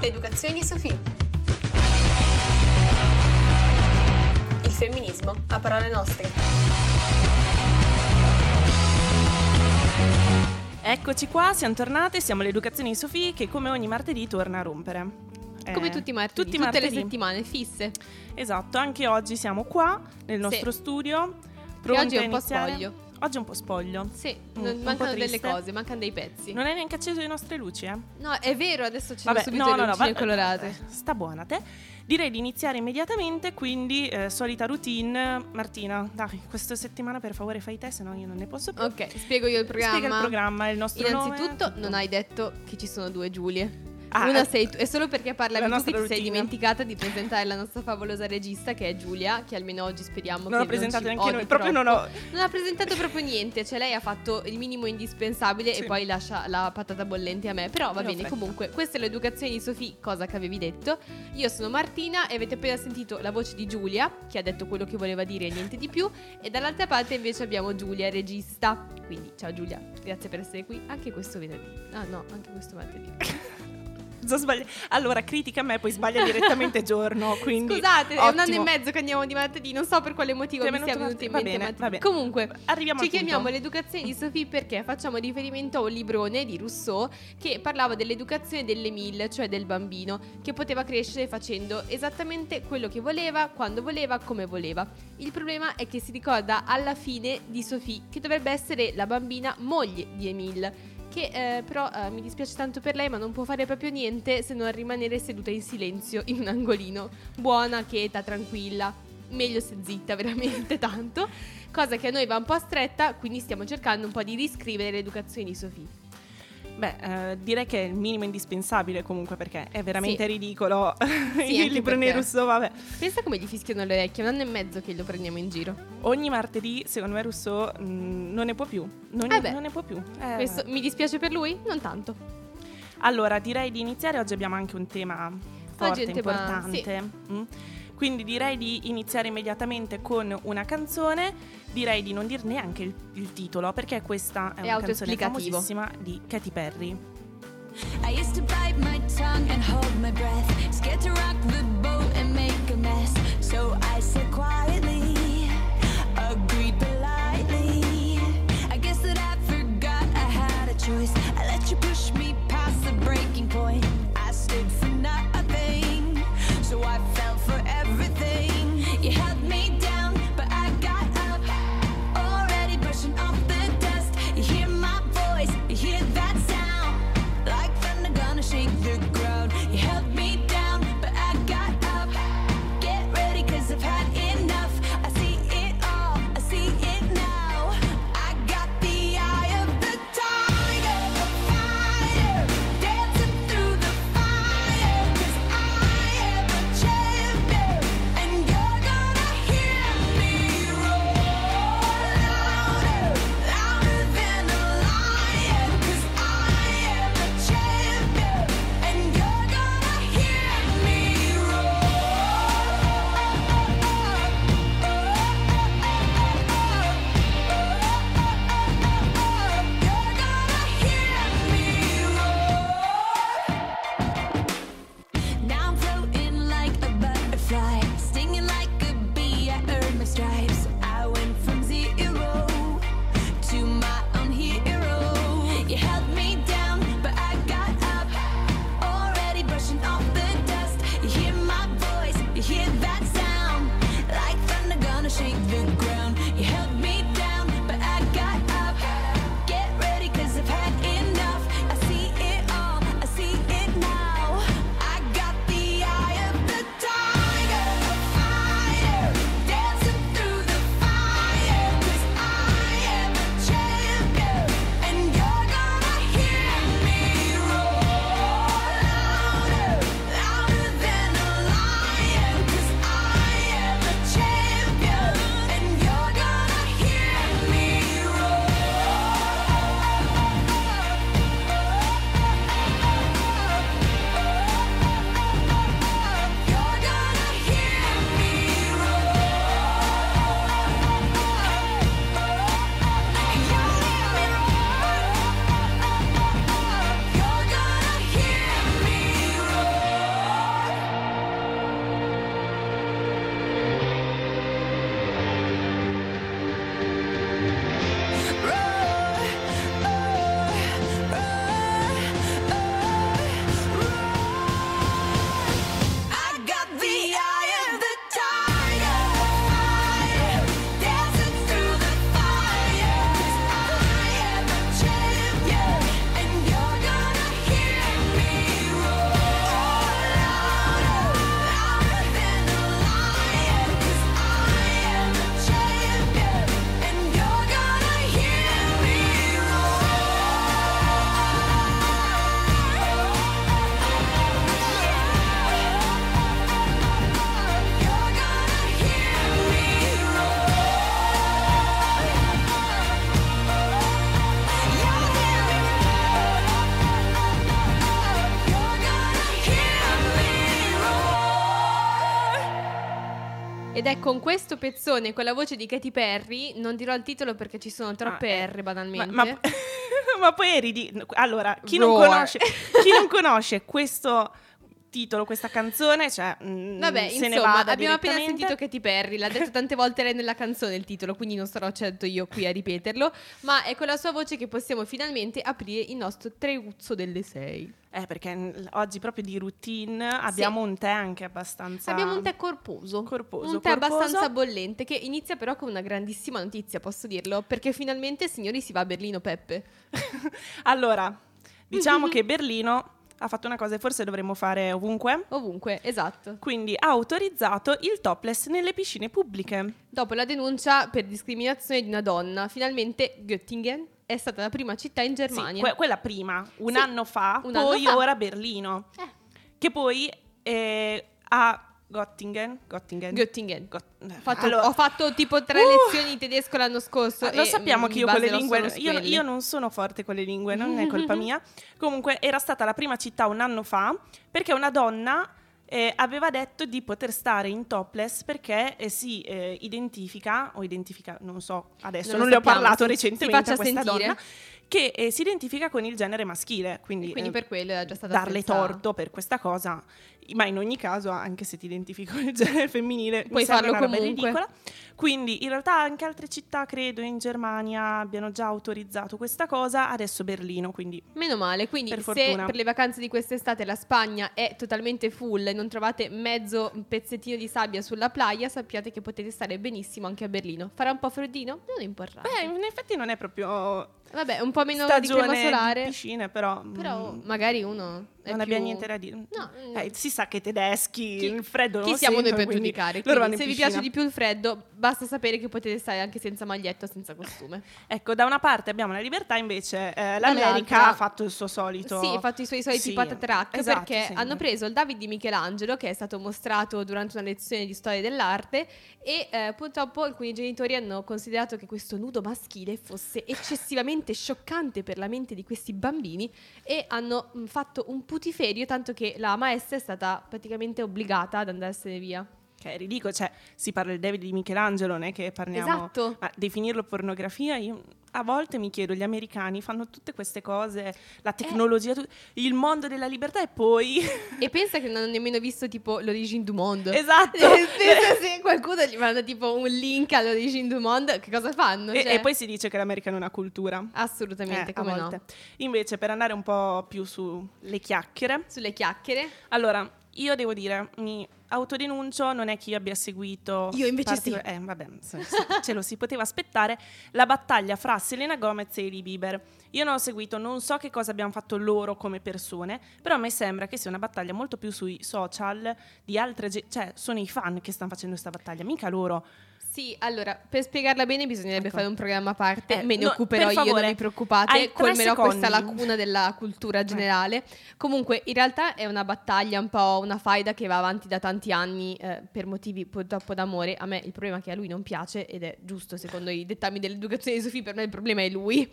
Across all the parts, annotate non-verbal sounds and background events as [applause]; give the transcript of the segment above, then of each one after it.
L'educazione Sofì. Il femminismo a parole nostre. Eccoci qua, siamo tornate, siamo all'Educazione di Sofì che come ogni martedì torna a rompere. Come Eh, tutti i martedì, tutti tutte martedì. le settimane fisse. Esatto, anche oggi siamo qua nel nostro studio. Che Pronti oggi è un po' spoglio. Oggi è un po' spoglio. Sì, Mm, non- mancano delle cose, mancano dei pezzi. Non hai neanche acceso le nostre luci, eh? No, è vero, adesso ci sono subito no, le no, no, lucine va- colorate. Sta buona te. Direi di iniziare immediatamente, quindi eh, solita routine. Martina, dai, questa settimana per favore fai te, se no io non ne posso più. Ok, spiego io il programma. Spiega il programma, il nostro Innanzitutto, nome, non hai detto che ci sono due Giulie. Ah, Una eh, sei tu, è solo perché la parlavi tu che ti sei routine. dimenticata di presentare la nostra favolosa regista che è Giulia, che almeno oggi speriamo Non che ho presentato ci neanche noi, proprio non ho... Non ha presentato proprio niente, cioè lei ha fatto il minimo indispensabile Sì. e poi lascia la patata bollente a me. Però va Però bene, fretta. comunque, questa è l'educazione di Sofì, cosa che avevi detto. Io sono Martina e avete appena sentito la voce di Giulia, che ha detto quello che voleva dire e niente di più. E dall'altra parte invece abbiamo Giulia, regista. Quindi, ciao Giulia, grazie per essere qui anche questo venerdì. Ah no, anche questo martedì. Già sbagli- Allora, critica me, poi sbaglia direttamente [laughs] giorno, quindi... Scusate, è un anno ottimo. e mezzo che andiamo di martedì, non so per quale motivo Ti mi sia venuto in mente bene, bene. Comunque, Arriviamo ci chiamiamo l'educazione di Sophie perché facciamo riferimento a un librone di Rousseau che parlava dell'educazione dell'Emile, cioè del bambino, che poteva crescere facendo esattamente quello che voleva, quando voleva, come voleva. Il problema è che si ricorda alla fine di Sophie, che dovrebbe essere la bambina moglie di Emile. Che eh, però eh, mi dispiace tanto per lei, ma non può fare proprio niente se non rimanere seduta in silenzio in un angolino. Buona, cheta, tranquilla. Meglio se zitta, veramente [laughs] tanto. Cosa che a noi va un po' stretta, quindi stiamo cercando un po' di riscrivere l'educazione di Sofì. Beh, eh, direi che è il minimo indispensabile comunque perché è veramente Sì. ridicolo [laughs] Sì, il libro perché- Rousseau, vabbè. Pensa come gli fischiano le orecchie, un anno e mezzo che lo prendiamo in giro. Ogni martedì, secondo me, Rousseau mh, non ne può più. Non, Eh non ne può più. Eh, Questo mi dispiace per lui? Non tanto. Allora, direi di iniziare. Oggi abbiamo anche un tema forte, è un tema- importante. Mm. Quindi direi di iniziare immediatamente con una canzone. Direi di non dir neanche il, il titolo, perché questa è, È una canzone famosissima di Katy Perry. I used to bite my tongue and hold my breath, scared to rock the boat and make a mess. So I said quietly, Ed è con questo pezzone, con la voce di Katy Perry, non dirò il titolo perché ci sono troppe Ah, eh. R banalmente. Ma, ma- [laughs] ma poi ridi. Allora, chi non, conosce, chi non [laughs] conosce questo titolo, questa canzone, cioè. mm, Vabbè, se ne insomma, vada abbiamo appena sentito Katy Perry, l'ha detto tante volte lei nella canzone il titolo, quindi non sarò certo io qui a ripeterlo, ma è con la sua voce che possiamo finalmente aprire il nostro treuzzo delle sei. Eh, perché oggi proprio di routine abbiamo un tè anche abbastanza. Abbiamo un tè corposo, Corposo, un tè corposo. abbastanza bollente che inizia però con una grandissima notizia, posso dirlo, perché finalmente signori si va a Berlino Peppe. [laughs] allora, diciamo [laughs] che Berlino ha fatto una cosa che forse dovremmo fare ovunque. Ovunque, esatto. Quindi ha autorizzato il topless nelle piscine pubbliche. Dopo la denuncia per discriminazione di una donna, finalmente Göttingen è stata la prima città in Sì, Germania. que- quella prima, un Sì, anno fa, un anno poi fa. ora Berlino. Eh. Che poi eh, a Göttingen. Göttingen. Göttingen. Got- Ho fatto, Allora, ho fatto tipo tre Uh! lezioni di tedesco l'anno scorso. lo e, sappiamo che io con le lingue, io, io non sono forte con le lingue, non è colpa [laughs] mia. Comunque era stata la prima città un anno fa perché una donna eh, aveva detto di poter stare in topless perché eh, si eh, identifica, o identifica, non so, adesso Non non, lo le ho parlato recentemente a questa sentire. donna, che eh, si identifica con il genere maschile, quindi, Quindi eh, per quello era già stata darle stessa- torto per questa cosa, ma in ogni caso, anche se ti identifichi con il [laughs] genere femminile, Puoi farlo una comunque. ridicola. Quindi in realtà anche altre città, credo, in Germania abbiano già autorizzato questa cosa, adesso Berlino, quindi Meno male, quindi Per se fortuna. per le vacanze di quest'estate la Spagna è totalmente full e non trovate mezzo pezzettino di sabbia sulla playa, sappiate che potete stare benissimo anche a Berlino. Farà un po' freddino? Non importa. beh, in effetti non è proprio Vabbè, un po' meno di crema solare. piscine, però, Però mm, magari uno non più- abbiamo niente da dire. No, mm. Eh, si sa che i tedeschi Chi- il freddo non Chi siamo noi sentono, per quindi giudicare? Quindi se vi piace di più il freddo, basta sapere che potete stare anche senza maglietta o senza costume. Ecco, da una parte abbiamo la libertà, invece eh, l'America ha fatto il suo solito. Sì, ha fatto i suoi soliti Sì, patatrack esatto, perché sì. hanno preso il David di Michelangelo che è stato mostrato durante una lezione di storia dell'arte e eh, purtroppo alcuni genitori hanno considerato che questo nudo maschile fosse eccessivamente scioccante per la mente di questi bambini e hanno mh, fatto un putiferio tanto che la maestra è stata praticamente obbligata ad andarsene via. Che è ridicolo, cioè si parla del David di Michelangelo, non è che parliamo... Esatto. Ma definirlo pornografia, io a volte mi chiedo, gli americani fanno tutte queste cose, la tecnologia, tu- il mondo della libertà e poi... [laughs] E pensa che non hanno nemmeno visto tipo l'origine du monde. esatto! [laughs] Pensa se qualcuno gli manda tipo un link all'origine du monde, che cosa fanno? e, Cioè, e poi si dice che l'America non ha cultura. Assolutamente, Eh, come no. Invece, per andare un po' più sulle chiacchiere, Sulle chiacchiere. allora, io devo dire, mi autodenuncio, non è che io abbia seguito... Io invece sì. Eh, vabbè, ce lo si poteva aspettare, la battaglia fra Selena Gomez e Hailey Bieber. Io non ho seguito, non so che cosa abbiamo fatto loro come persone, però a me sembra che sia una battaglia molto più sui social di altre... ge- cioè, sono i fan che stanno facendo questa battaglia, mica loro. Sì, allora, per spiegarla bene bisognerebbe Ecco. fare un programma a parte, Eh, me ne no, occuperò per io, non vi preoccupate, colmerò questa secondi. lacuna della cultura generale. Comunque, in realtà è una battaglia, un po' una faida che va avanti da tanti anni eh, per motivi purtroppo d'amore. A me il problema è che a lui non piace ed è giusto secondo i dettami dell'educazione di Sofì, per me il problema è lui.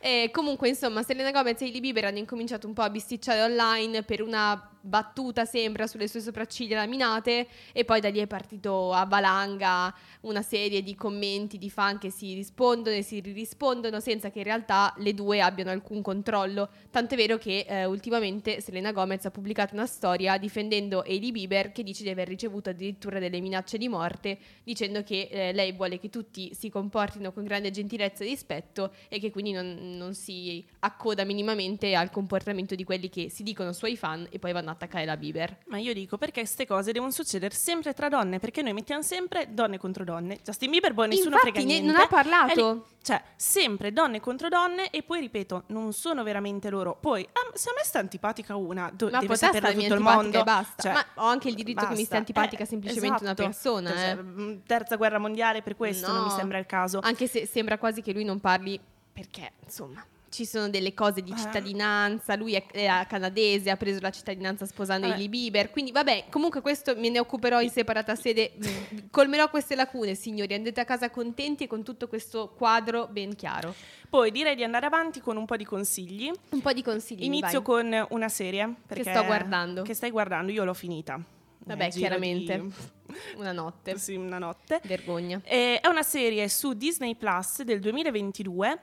Eh, comunque, insomma, Selena Gomez e Hailey Bieber hanno incominciato un po' a bisticciare online per una battuta, sembra, sulle sue sopracciglia laminate e poi da lì è partito a valanga una serie di commenti di fan che si rispondono e si rispondono senza che in realtà le due abbiano alcun controllo. Tant'è vero che eh, ultimamente Selena Gomez ha pubblicato una storia difendendo Hailey Bieber che dice di aver ricevuto addirittura delle minacce di morte dicendo che eh, lei vuole che tutti si comportino con grande gentilezza e rispetto e che quindi non, non si accoda minimamente al comportamento di quelli che si dicono suoi fan e poi vanno a attaccare la Bieber. Ma io dico perché queste cose devono succedere sempre tra donne, perché noi mettiamo sempre donne contro donne. Justin Bieber, boh, nessuno Infatti, frega niente. non ha parlato. Cioè, sempre donne contro donne e poi ripeto, non sono veramente loro. Poi, ah, se a me sta antipatica una, do- Ma deve starmi tutto il mondo. e basta. Cioè, Ma ho anche il diritto che mi stia basta. antipatica Eh, semplicemente una esatto. persona, Cioè, eh. mm, Terza guerra mondiale per questo, non mi No. sembra il caso. Anche se sembra quasi che lui non parli perché, insomma, ci sono delle cose di Eh. cittadinanza, lui è, era canadese, ha preso la cittadinanza sposando Vabbè. Hailey Bieber, quindi vabbè, comunque questo me ne occuperò in separata sede, [laughs] colmerò queste lacune, signori, andate a casa contenti e con tutto questo quadro ben chiaro. Poi direi di andare avanti con un po' di consigli. Un po' di consigli. Inizio con una serie perché- sto guardando. Che stai guardando, io l'ho finita. Vabbè, chiaramente. di [laughs] Una notte. Sì, una notte. Vergogna. E è una serie su Disney Plus del 2022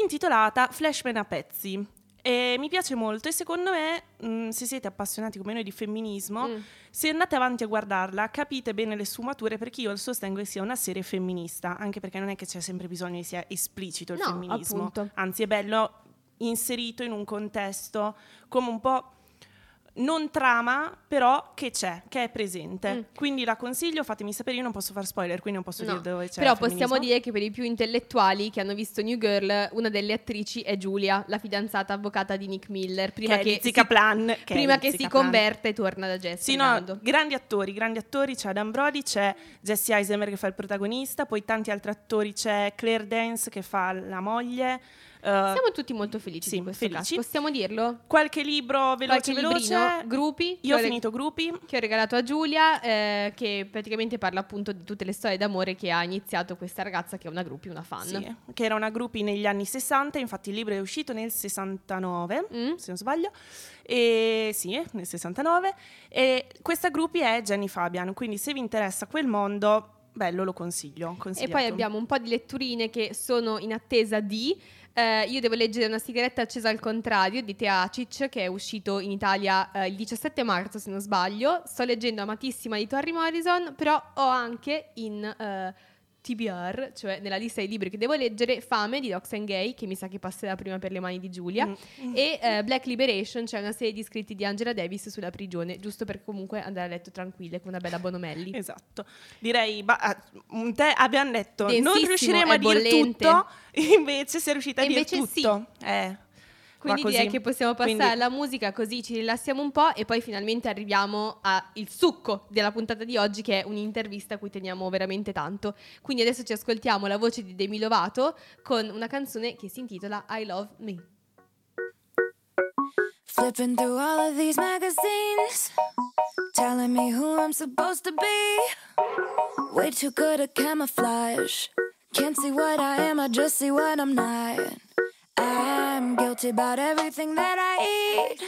intitolata Flashman a pezzi. E mi piace molto e secondo me, mh, se siete appassionati come noi di femminismo, Mm. se andate avanti a guardarla capite bene le sfumature perché io sostengo che sia una serie femminista, anche perché non è che c'è sempre bisogno che sia esplicito il No, femminismo, appunto. anzi è bello inserito in un contesto come un po' non trama, però che c'è, che è presente. Mm. Quindi la consiglio, fatemi sapere, io non posso fare spoiler, quindi non posso No, dire dove c'è Però possiamo dire che per i più intellettuali che hanno visto New Girl, una delle attrici è Giulia, la fidanzata avvocata di Nick Miller, prima che, che, Lizzie Kaplan, che prima che si converta e torna da Jess. Sì, no, grandi attori, grandi attori, c'è Adam Brody, c'è Jesse Eisenberg che fa il protagonista, poi tanti altri attori, c'è Claire Dance che fa la moglie, Siamo tutti molto felici sì, di questo felici. caso. Possiamo dirlo? qualche libro veloce Qualche veloce. librino? Gruppi? Io ho ho finito gruppi. Che ho regalato a Giulia, eh, che praticamente parla appunto di tutte le storie d'amore che ha iniziato questa ragazza che è una gruppi, una fan. Sì, che era una gruppi negli anni 60, infatti il libro è uscito nel 69, Mm. se non sbaglio, e sì, nel 69, e questa gruppi è Jenny Fabian, quindi se vi interessa quel mondo, bello, lo consiglio. E poi abbiamo un po' di letturine che sono in attesa di. Eh, io devo leggere Una sigaretta accesa al contrario di Tea Acic, che è uscito in Italia eh, il 17 marzo, se non sbaglio. Sto leggendo Amatissima di Tori Morrison, però ho anche in eh, TBR, cioè nella lista dei libri che devo leggere, Fame di Dox and Gay, che mi sa che passerà prima per le mani di Giulia. Mm. E eh, Black Liberation, cioè una serie di scritti di Angela Davis sulla prigione, giusto per comunque andare a letto tranquille con una bella Bonomelli. Esatto, direi, ba- ah, te abbiamo detto, non Densissimo, riusciremo è a dire bollente. tutto, [laughs] invece sei riuscita a E dire invece sì. tutto. Eh, Quindi direi che possiamo passare Quindi- alla musica così ci rilassiamo un po' e poi finalmente arriviamo al succo della puntata di oggi che è un'intervista a cui teniamo veramente tanto. Quindi adesso ci ascoltiamo la voce di Demi Lovato con una canzone che si intitola I Love Me. Flipping through all of these magazines, telling me who I'm supposed to be. Way too good at camouflage. Can't see what I am, I just see what I'm not. I'm guilty about everything that I eat.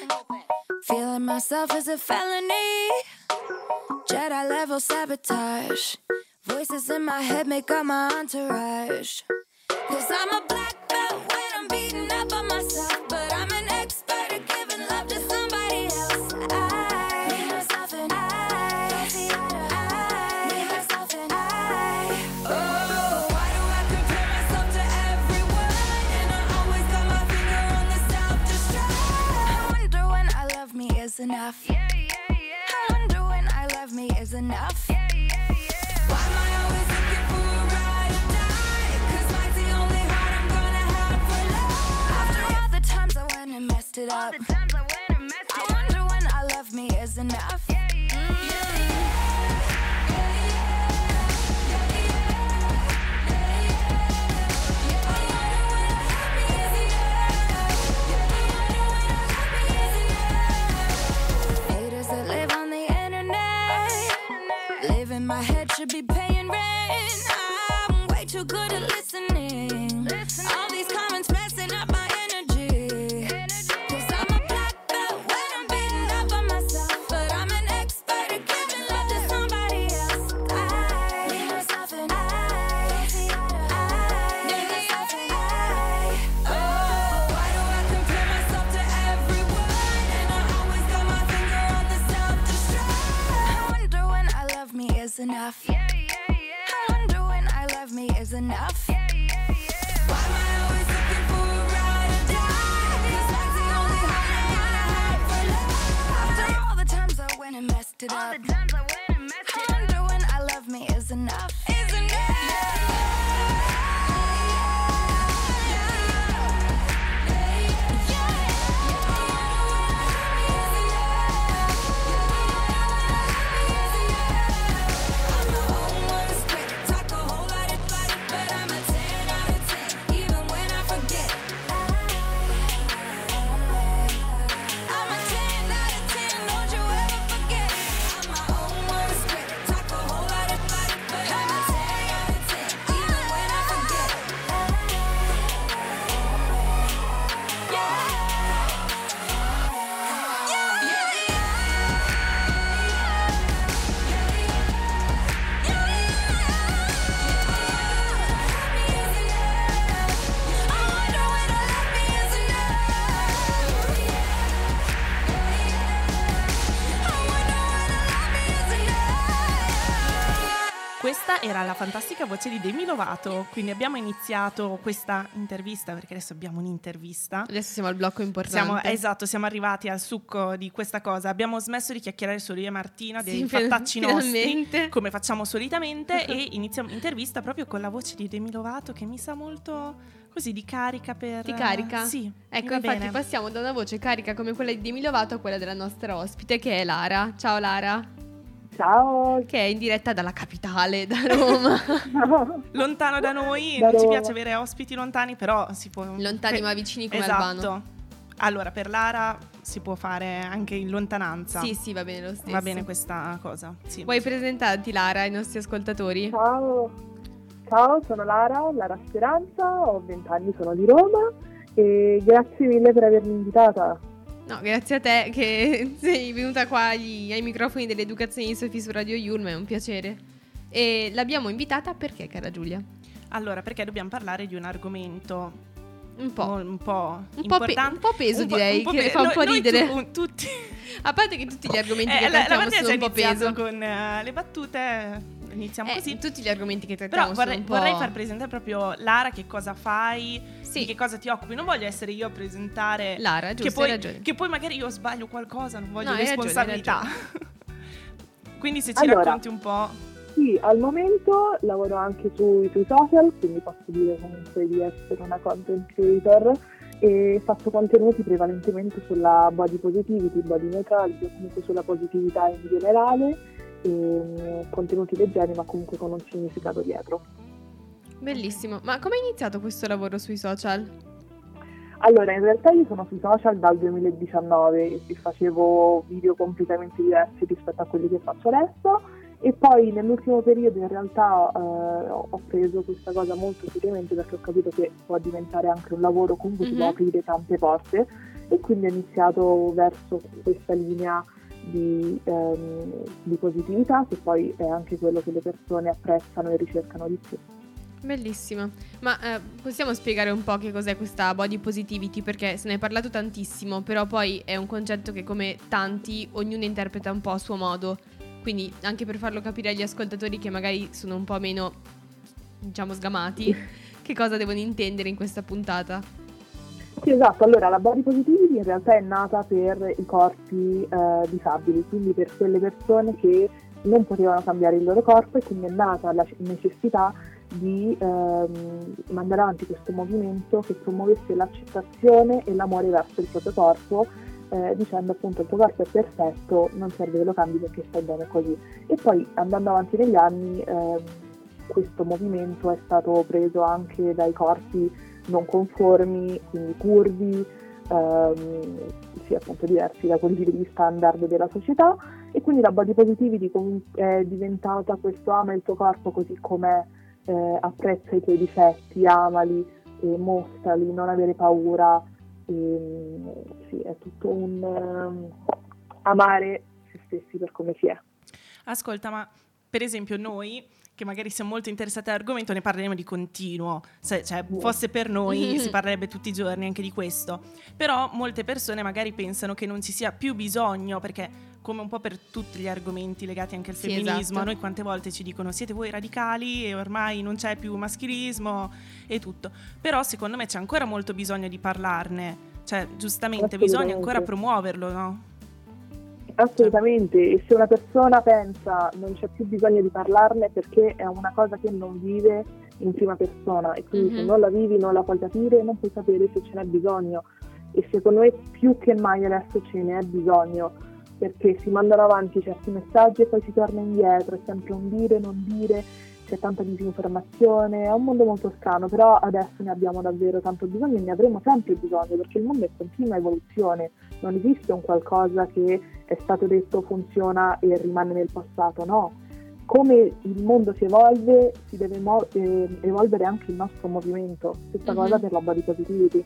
Feeling myself is a felony. Jedi level sabotage. Voices in my head make up my entourage. Cause I'm a black Yeah. Questa era la fantastica voce di Demi Lovato, quindi abbiamo iniziato questa intervista, perché adesso abbiamo un'intervista. Adesso siamo al blocco importante. Siamo, esatto, siamo arrivati al succo di questa cosa. Abbiamo smesso di chiacchierare solo io e Martina dei Sì, fattacci nostri, come facciamo solitamente, [laughs] e iniziamo l'intervista proprio con la voce di Demi Lovato che mi sa molto così di carica per... Ti carica? Sì. mi Ecco, infatti bene. passiamo da una voce carica come quella di Demi Lovato a quella della nostra ospite che è Lara. Ciao Lara, Ciao. che è in diretta dalla capitale, da Roma. [laughs] Lontano da noi, Da non ci piace avere ospiti lontani, però si può... Lontani que- ma vicini come esatto. Albano. Allora, per Lara si può fare anche in lontananza. Sì, sì, va bene lo stesso. Va bene questa cosa, sì. Vuoi presentarti Lara ai nostri ascoltatori? Ciao. Ciao, sono Lara, Lara Speranza, ho 20 anni, sono di Roma e grazie mille per avermi invitata. No, grazie a te che [laughs] sei venuta qua agli- ai microfoni dell'educazione di Sofì su Radio Yulm, è un piacere. E l'abbiamo invitata perché, cara Giulia? Allora, perché dobbiamo parlare di un argomento Un po'. un po', Un po', pe- un po' peso Un po'- direi, po' che pe- fa un noi- po' noi ridere. tu- tutti. [laughs] A parte che tutti gli argomenti Eh, che la, la sono un po' peso. con eh, le battute, iniziamo Eh, così. tutti gli argomenti che Però trattiamo vorrei, sono un po'... vorrei far presentare proprio Lara che cosa fai, Sì. di che cosa ti occupi. Non voglio essere io a presentare Lara, che giusto, poi, hai ragione. che poi magari io sbaglio qualcosa, non voglio No, hai ragione, hai responsabilità. [laughs] Quindi se ci Allora. racconti un po'. Sì, al momento lavoro anche sui, sui social, quindi posso dire comunque di essere una content creator e faccio contenuti prevalentemente sulla body positivity, body neutrality o comunque sulla positività in generale, e, mm, contenuti leggeri ma comunque con un significato dietro. Bellissimo. Ma come hai iniziato questo lavoro sui social? Allora, in realtà io sono sui social dal 2019 e facevo video completamente diversi rispetto a quelli che faccio adesso e poi nell'ultimo periodo in realtà eh, ho preso questa cosa molto seriamente perché ho capito che può diventare anche un lavoro comunque ti può Mhm. aprire tante porte e quindi ho iniziato verso questa linea di, ehm, di positività che poi è anche quello che le persone apprezzano e ricercano di più. Bellissimo. Ma eh, possiamo spiegare un po' che cos'è questa body positivity? Perché se ne è parlato tantissimo, però poi è un concetto che come tanti ognuno interpreta un po' a suo modo. Quindi anche per farlo capire agli ascoltatori che magari sono un po' meno, diciamo, sgamati, [laughs] che cosa devono intendere in questa puntata? Sì, esatto. Allora, la body positivity in realtà è nata per i corpi eh, disabili, quindi per quelle persone che non potevano cambiare il loro corpo e quindi è nata la necessità di ehm, mandare avanti questo movimento che promuovesse l'accettazione e l'amore verso il proprio corpo, eh, dicendo appunto il tuo corpo è perfetto, non serve che lo cambi perché stai bene così. E poi andando avanti negli anni ehm, questo movimento è stato preso anche dai corpi non conformi, quindi curvi, ehm, sì, appunto diversi da quelli degli standard della società e quindi la body positivity è diventata questo ama il tuo corpo così com'è, eh, apprezza i tuoi difetti, amali, e mostrali, non avere paura, e, sì, è tutto un ehm, amare se stessi per come si è. Ascolta, ma per esempio noi che magari siamo molto interessati all'argomento ne parleremo di continuo, se cioè, fosse per noi [laughs] si parlerebbe tutti i giorni anche di questo, però molte persone magari pensano che non ci sia più bisogno perché come un po' per tutti gli argomenti legati anche al Sì, femminismo, esatto. noi quante volte ci dicono siete voi radicali e ormai non c'è più maschilismo e tutto, però secondo me c'è ancora molto bisogno di parlarne, cioè giustamente bisogna ancora promuoverlo, no? Assolutamente, e se una persona pensa non c'è più bisogno di parlarne perché è una cosa che non vive in prima persona e quindi se Mhm. non la vivi non la puoi capire, non puoi sapere se ce n'è bisogno e secondo me più che mai adesso ce ne è bisogno perché si mandano avanti certi messaggi e poi si torna indietro, è sempre un dire, non dire, c'è tanta disinformazione, è un mondo molto strano, però adesso ne abbiamo davvero tanto bisogno e ne avremo sempre bisogno perché il mondo è in continua evoluzione, non esiste un qualcosa che è stato detto funziona e rimane nel passato, no. Come il mondo si evolve, si deve mo- eh, evolvere anche il nostro movimento. Stessa Mhm. cosa per la body positivity.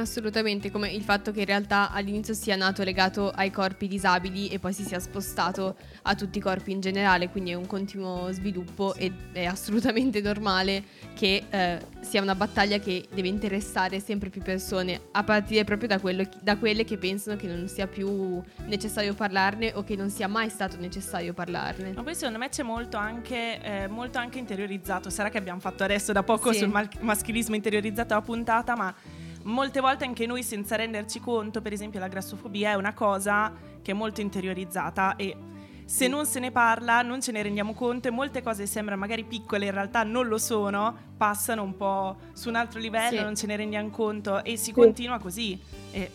Assolutamente, come il fatto che in realtà all'inizio sia nato legato ai corpi disabili e poi si sia spostato a tutti i corpi in generale, quindi è un continuo sviluppo ed è assolutamente normale che eh, sia una battaglia che deve interessare sempre più persone, a partire proprio da, quello- da quelle che pensano che non sia più necessario parlarne o che non sia mai stato necessario parlarne. Ma poi secondo me c'è molto anche, eh, molto anche interiorizzato. Sarà che abbiamo fatto adesso da poco Sì. sul mal- maschilismo interiorizzato la puntata, ma molte volte anche noi senza renderci conto, per esempio la grassofobia è una cosa che è molto interiorizzata e se non se ne parla non ce ne rendiamo conto e molte cose sembrano magari piccole, in realtà non lo sono, passano un po' su un altro livello, Sì. non ce ne rendiamo conto e si continua così. E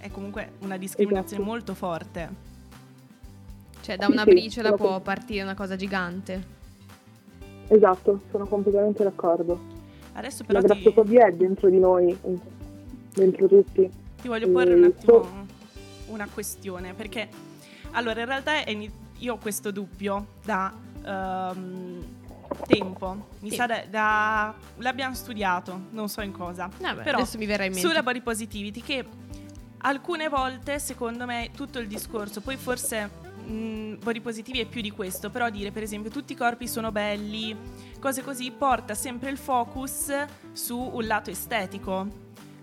è comunque una discriminazione Esatto. molto forte. Cioè da Sì, una sì, briciola può partire una cosa gigante. Esatto, sono completamente d'accordo. Adesso La però ti, grassofobia è dentro di noi, dentro tutti. Ti voglio porre un Eh, attimo so- una questione, perché allora in realtà io ho questo dubbio da ehm, tempo, mi Sì. sa da, da- l'abbiamo studiato, non so in cosa, Vabbè, però adesso mi verrà in mente. sulla body positivity che alcune volte secondo me tutto il discorso, poi forse mh, body positivi è più di questo, però dire per esempio tutti i corpi sono belli, cose così, porta sempre il focus su un lato estetico.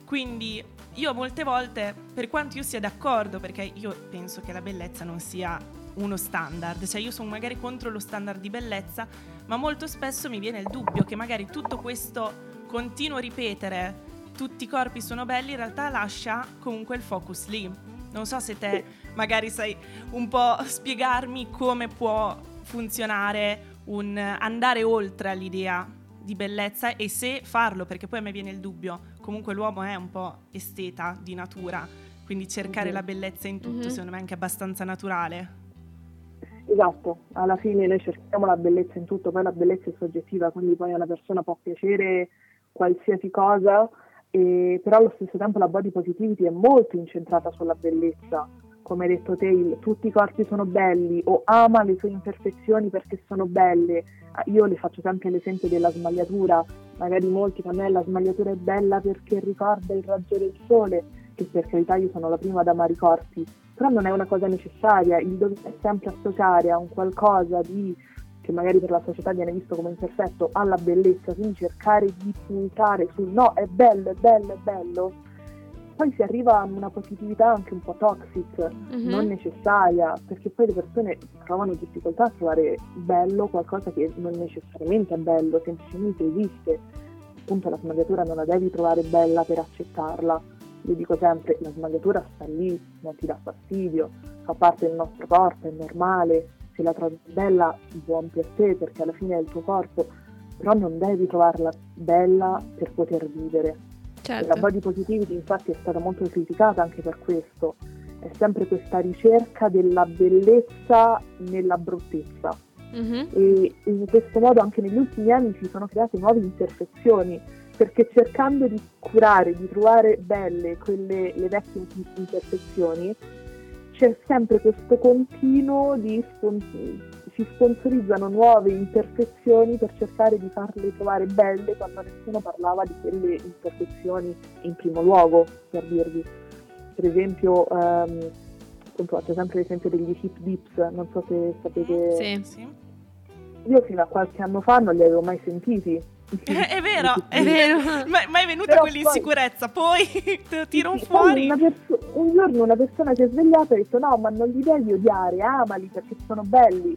Quindi io molte volte, per quanto io sia d'accordo, perché io penso che la bellezza non sia uno standard, cioè io sono magari contro lo standard di bellezza, ma molto spesso mi viene il dubbio che magari tutto questo continuo ripetere tutti i corpi sono belli in realtà lascia comunque il focus lì. Non so se te magari sai un po' spiegarmi come può funzionare un andare oltre all'idea di bellezza e se farlo, perché poi a me viene il dubbio, comunque l'uomo è un po' esteta di natura, quindi cercare Mhm. la bellezza in tutto Mhm. secondo me è anche abbastanza naturale. Esatto, alla fine noi cerchiamo la bellezza in tutto, poi la bellezza è soggettiva, quindi poi a una persona può piacere qualsiasi cosa, e- però allo stesso tempo la body positivity è molto incentrata sulla bellezza. Come hai detto te, tutti i corpi sono belli o ama le sue imperfezioni perché sono belle. Io le faccio sempre l'esempio della smagliatura, magari molti fanno "Eh, la smagliatura è bella perché ricorda il raggio del sole, che per carità io sono la prima ad amare i corpi, però non è una cosa necessaria, il dover sempre associare a un qualcosa di, che magari per la società viene visto come imperfetto alla bellezza, quindi cercare di puntare sul no, è bello, è bello, è bello, poi si arriva a una positività anche un po' toxic, Mhm. non necessaria, perché poi le persone trovano difficoltà a trovare bello qualcosa che non necessariamente è bello, semplicemente esiste. Appunto la smagliatura non la devi trovare bella per accettarla. Io dico sempre, la smagliatura sta lì, non ti dà fastidio, fa parte del nostro corpo, è normale, se la trovi bella, buon per te, perché alla fine è il tuo corpo, però non devi trovarla bella per poter vivere. E La Certo. body positivity infatti è stata molto criticata anche per questo, è sempre questa ricerca della bellezza nella bruttezza Mhm. e in questo modo anche negli ultimi anni si sono create nuove imperfezioni perché cercando di curare, di trovare belle quelle le vecchie imperfezioni c'è sempre questo continuo di spon- si sponsorizzano nuove imperfezioni per cercare di farle trovare belle quando nessuno parlava di quelle imperfezioni in primo luogo, per dirvi. Per esempio, ehm, appunto, faccio sempre l'esempio degli hip dips, non so se sapete, Sì. Sì. io fino a qualche anno fa non li avevo mai sentiti. [laughs] È vero, è vero. Ma, ma è venuta Però quell'insicurezza, poi [laughs] te lo tiro Sì, fuori. poi perso- un giorno una persona si è svegliata e ha detto no, ma non li devi odiare, amali perché sono belli.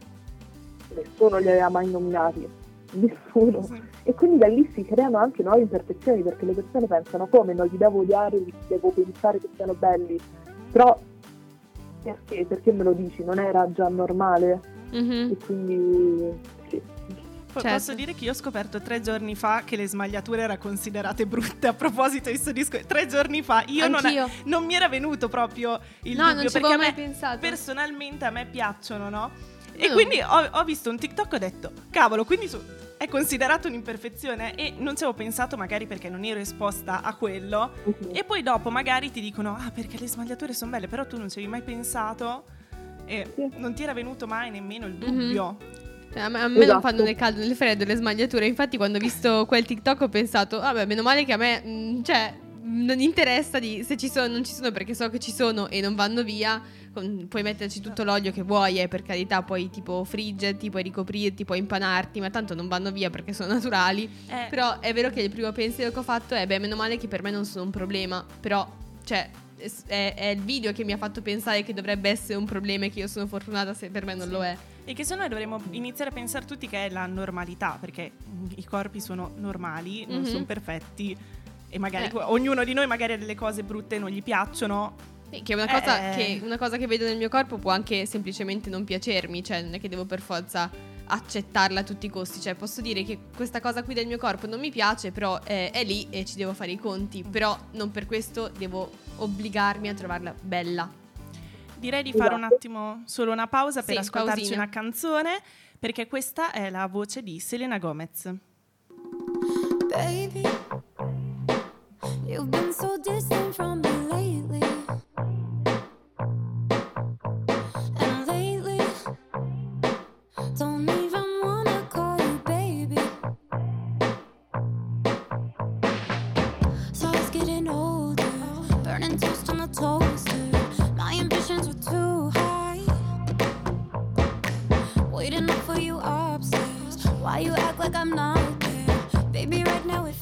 Nessuno li aveva mai nominati, nessuno. E quindi da lì si creano anche nuove imperfezioni perché le persone pensano come non li devo odiare, li devo pensare che siano belli. Però perché? Perché me lo dici? Non era già normale? Mhm. E quindi sì. Certo. Posso dire che io ho scoperto tre giorni fa che le smagliature erano considerate brutte a proposito di questo discorso. Tre giorni fa io non, non mi era venuto proprio il No, non dubbio ci perché mai pensato. personalmente a me piacciono, no? E No. quindi ho, ho visto un TikTok e ho detto, cavolo, quindi su- è considerato un'imperfezione e non ci avevo pensato magari perché non ero esposta a quello. E poi dopo magari ti dicono, ah perché le smagliature sono belle, però tu non ci avevi mai pensato e Sì. non ti era venuto mai nemmeno il dubbio. Cioè, a me, a me non Esatto. fanno né caldo né freddo le smagliature. Infatti, quando ho visto quel TikTok ho pensato, vabbè, meno male che a me, mm, cioè, non interessa di se ci sono o non ci sono perché so che ci sono e non vanno via. Con- puoi metterci tutto l'olio che vuoi, eh, per carità, puoi tipo friggerti, puoi ricoprirti, puoi impanarti, ma tanto non vanno via perché sono naturali. Eh, Però è vero che il primo pensiero che ho fatto è, beh, meno male che per me non sono un problema. Però, cioè, è, è il video che mi ha fatto pensare che dovrebbe essere un problema e che io sono fortunata se per me non Sì. lo è. E che se noi dovremmo iniziare a pensare tutti che è la normalità, perché mm, i corpi sono normali, non Mhm. sono perfetti e magari Eh. ognuno di noi magari ha delle cose brutte non gli piacciono. Che una, cosa, Eh. che una cosa che vedo nel mio corpo può anche semplicemente non piacermi, cioè non è che devo per forza accettarla a tutti i costi, cioè posso dire che questa cosa qui del mio corpo non mi piace, però eh, è lì e ci devo fare i conti, però non per questo devo obbligarmi a trovarla bella. Direi di fare un Esatto. attimo solo una pausa per Sì, ascoltarci pausina. una canzone, perché questa è la voce di Selena Gomez. Baby, you've been so distant from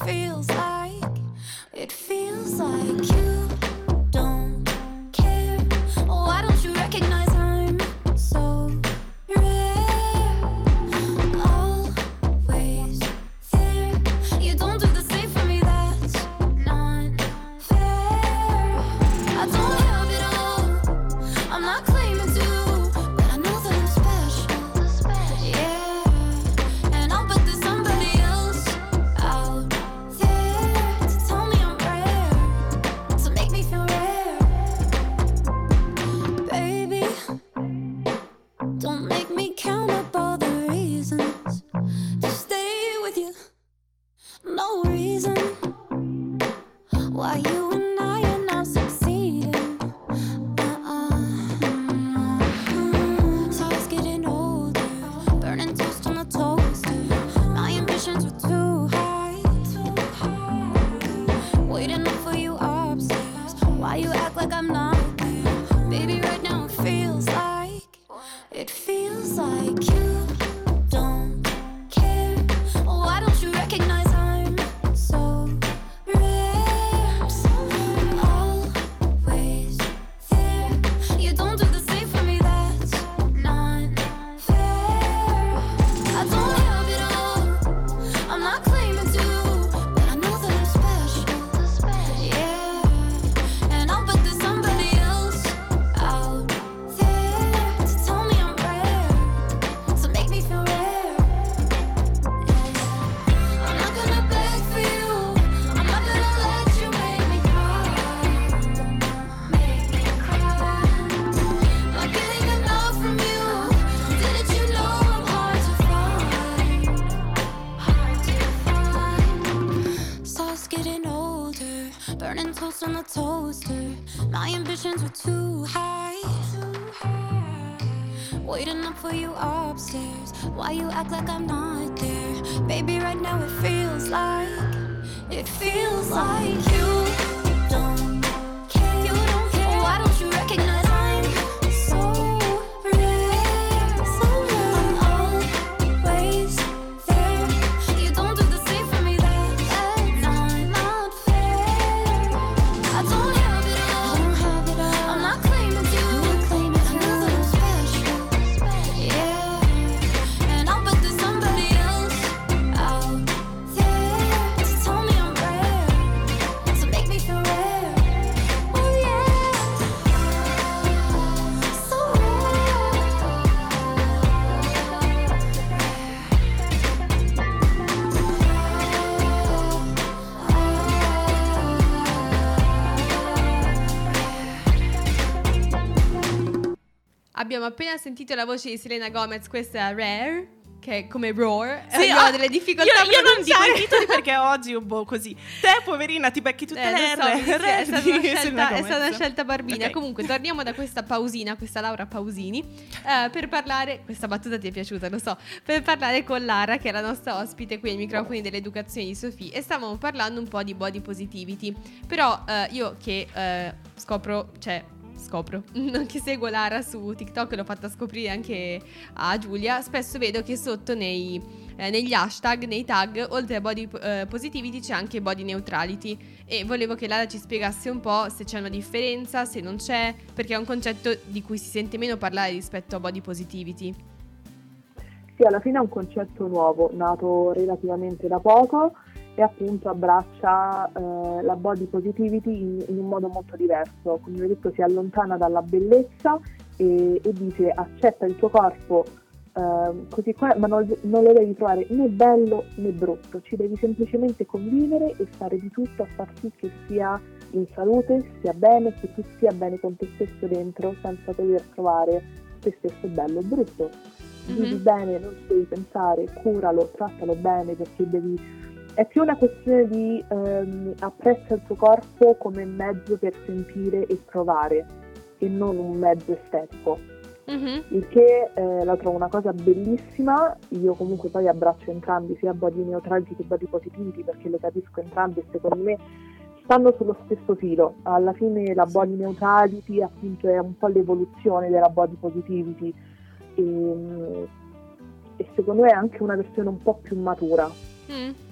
feels make me Baby, right now it feels Abbiamo appena sentito la voce di Selena Gomez, questa è Rare. che è come Roar. Sì, io ah, ho delle difficoltà Io, io non dico i titoli perché oggi un po' così. Te, poverina, ti becchi tutte Eh, le so, R. è, stata scelta, è stata una scelta barbina. Ok. Comunque, torniamo da questa pausina, questa Laura Pausini, eh, per parlare. Questa battuta ti è piaciuta, lo so. Per parlare con Lara, che è la nostra ospite qui ai microfoni dell'educazione di Sofì. E stavamo parlando un po' di body positivity. Però eh, io che eh, scopro, cioè. Scopro, [laughs] che seguo Lara su TikTok, l'ho fatta scoprire anche a Giulia. Spesso vedo che sotto nei, eh, negli hashtag, nei tag, oltre a body eh, positivity c'è anche body neutrality e volevo che Lara ci spiegasse un po' se c'è una differenza, se non c'è, perché è un concetto di cui si sente meno parlare rispetto a body positivity. Sì, alla fine è un concetto nuovo, nato relativamente da poco e appunto abbraccia eh, la body positivity in, in un modo molto diverso. Come ho detto, si allontana dalla bellezza e, e dice accetta il tuo corpo eh, così qua, ma non, non lo devi trovare né bello né brutto, ci devi semplicemente convivere e fare di tutto a far sì che sia in salute, stia bene, che tu stia bene con te stesso dentro senza dover trovare te stesso bello o brutto. Vivi Mhm. bene, non ci devi pensare, curalo, trattalo bene perché devi... È più una questione di ehm, apprezza il tuo corpo come mezzo per sentire e provare e non un mezzo estetico. Mhm. Il che eh, la trovo una cosa bellissima, io comunque poi abbraccio entrambi, sia body neutrality che body positivity, perché le capisco entrambi e secondo me stanno sullo stesso filo. Alla fine la body neutrality appunto è un po' l'evoluzione della body positivity e, e secondo me è anche una versione un po' più matura. Mm.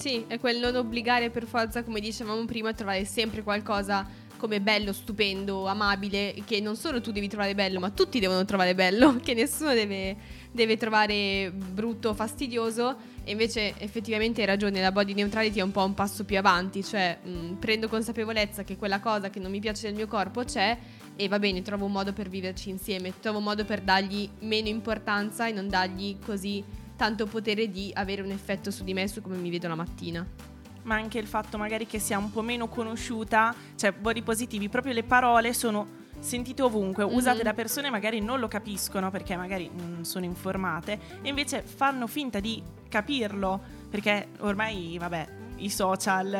Sì, è quel non obbligare per forza, come dicevamo prima, a trovare sempre qualcosa come bello, stupendo, amabile, che non solo tu devi trovare bello, ma tutti devono trovare bello, [laughs] che nessuno deve, deve trovare brutto fastidioso. E invece effettivamente hai ragione, la body neutrality è un po' un passo più avanti, cioè mh, prendo consapevolezza che quella cosa che non mi piace del mio corpo c'è e va bene, trovo un modo per viverci insieme, trovo un modo per dargli meno importanza e non dargli così tanto potere di avere un effetto su di me, su come mi vedo la mattina. Ma anche il fatto magari che sia un po' meno conosciuta, cioè body positivi, proprio le parole sono sentite ovunque, Mhm. usate da persone magari non lo capiscono perché magari non sono informate e invece fanno finta di capirlo perché ormai, vabbè, i social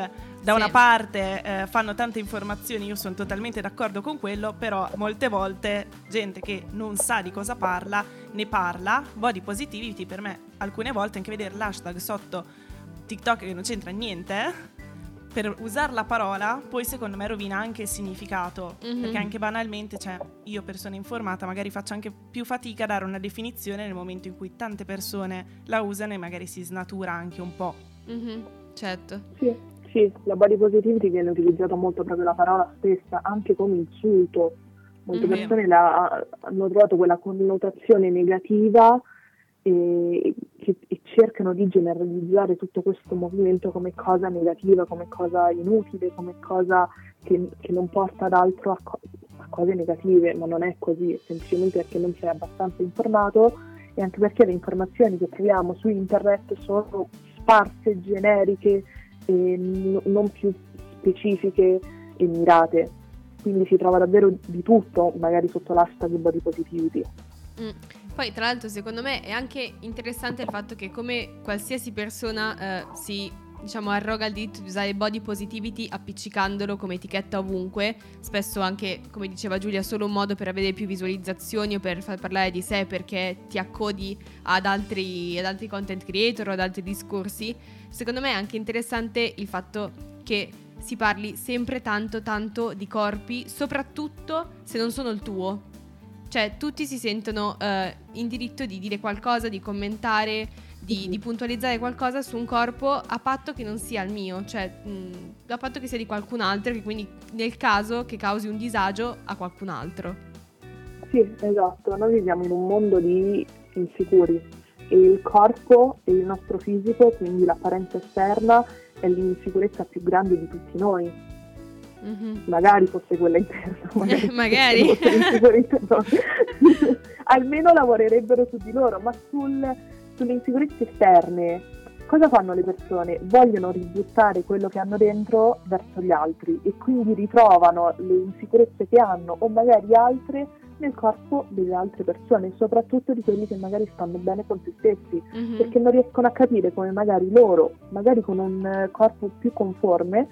da Sì. una parte eh, fanno tante informazioni, io sono totalmente d'accordo con quello, però molte volte gente che non sa di cosa parla ne parla, body positivity per me alcune volte anche vedere l'hashtag sotto TikTok che non c'entra niente eh, per usare la parola poi secondo me rovina anche il significato Mhm. perché anche banalmente cioè io persona informata magari faccio anche più fatica a dare una definizione nel momento in cui tante persone la usano e magari si snatura anche un po' Mhm, certo. Sì, sì, la body positivity viene utilizzata molto proprio la parola stessa, anche come insulto. Molte Mhm. persone la- hanno trovato quella connotazione negativa e, che- e cercano di generalizzare tutto questo movimento come cosa negativa, come cosa inutile, come cosa che, che non porta ad altro a, co- a cose negative, ma non è così, semplicemente perché non sei abbastanza informato e anche perché le informazioni che troviamo su internet sono sparse, generiche n- non più specifiche e mirate. Quindi si trova davvero di tutto, magari sotto l'hashtag body positivity. Mm. Poi, tra l'altro, secondo me è anche interessante il fatto che, come qualsiasi persona eh, si diciamo arroga il diritto di usare body positivity appiccicandolo come etichetta ovunque, spesso anche, come diceva Giulia, solo un modo per avere più visualizzazioni o per far parlare di sé perché ti accodi ad altri, ad altri content creator o ad altri discorsi. Secondo me è anche interessante il fatto che si parli sempre tanto tanto di corpi, soprattutto se non sono il tuo. Cioè, tutti si sentono eh, in diritto di dire qualcosa, di commentare, di, Mhm. di puntualizzare qualcosa su un corpo a patto che non sia il mio, cioè mh, a patto che sia di qualcun altro, che quindi nel caso che causi un disagio a qualcun altro. Sì, esatto, noi viviamo in un mondo di insicuri e il corpo e il nostro fisico, quindi l'apparenza esterna, è l'insicurezza più grande di tutti noi. Mhm. Magari fosse quella interna, magari, [laughs] Magari. fosse [laughs] almeno lavorerebbero su di loro, ma sul- sulle insicurezze esterne cosa fanno le persone? Vogliono ributtare quello che hanno dentro verso gli altri e quindi ritrovano le insicurezze che hanno o magari altre nel corpo delle altre persone, soprattutto di quelli che magari stanno bene con se stessi, Mhm. perché non riescono a capire come magari loro, magari con un corpo più conforme,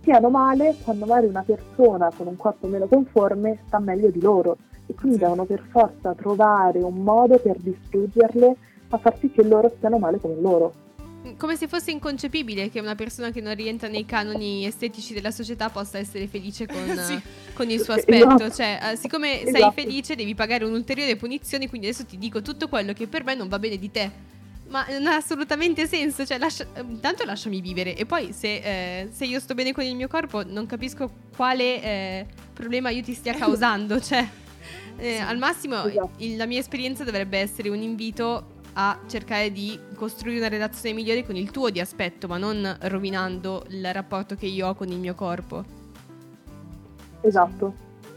stiano male quando magari una persona con un corpo meno conforme sta meglio di loro e quindi devono per forza trovare un modo per distruggerle a far sì che loro stiano male come loro. Come se fosse inconcepibile che una persona che non rientra nei canoni estetici della società possa essere felice con, [laughs] Sì. con il suo Esatto. aspetto. Cioè, eh, siccome sei Esatto. felice, devi pagare un'ulteriore punizione. Quindi adesso ti dico tutto quello che per me non va bene di te. Ma non ha assolutamente senso. Cioè, lascia- eh, intanto lasciami vivere. E poi, se, eh, se io sto bene con il mio corpo, non capisco quale eh, problema io ti stia [laughs] causando. Cioè, eh, al massimo, Esatto. il- la mia esperienza dovrebbe essere un invito a cercare di costruire una relazione migliore con il tuo di aspetto, ma non rovinando il rapporto che io ho con il mio corpo. Esatto.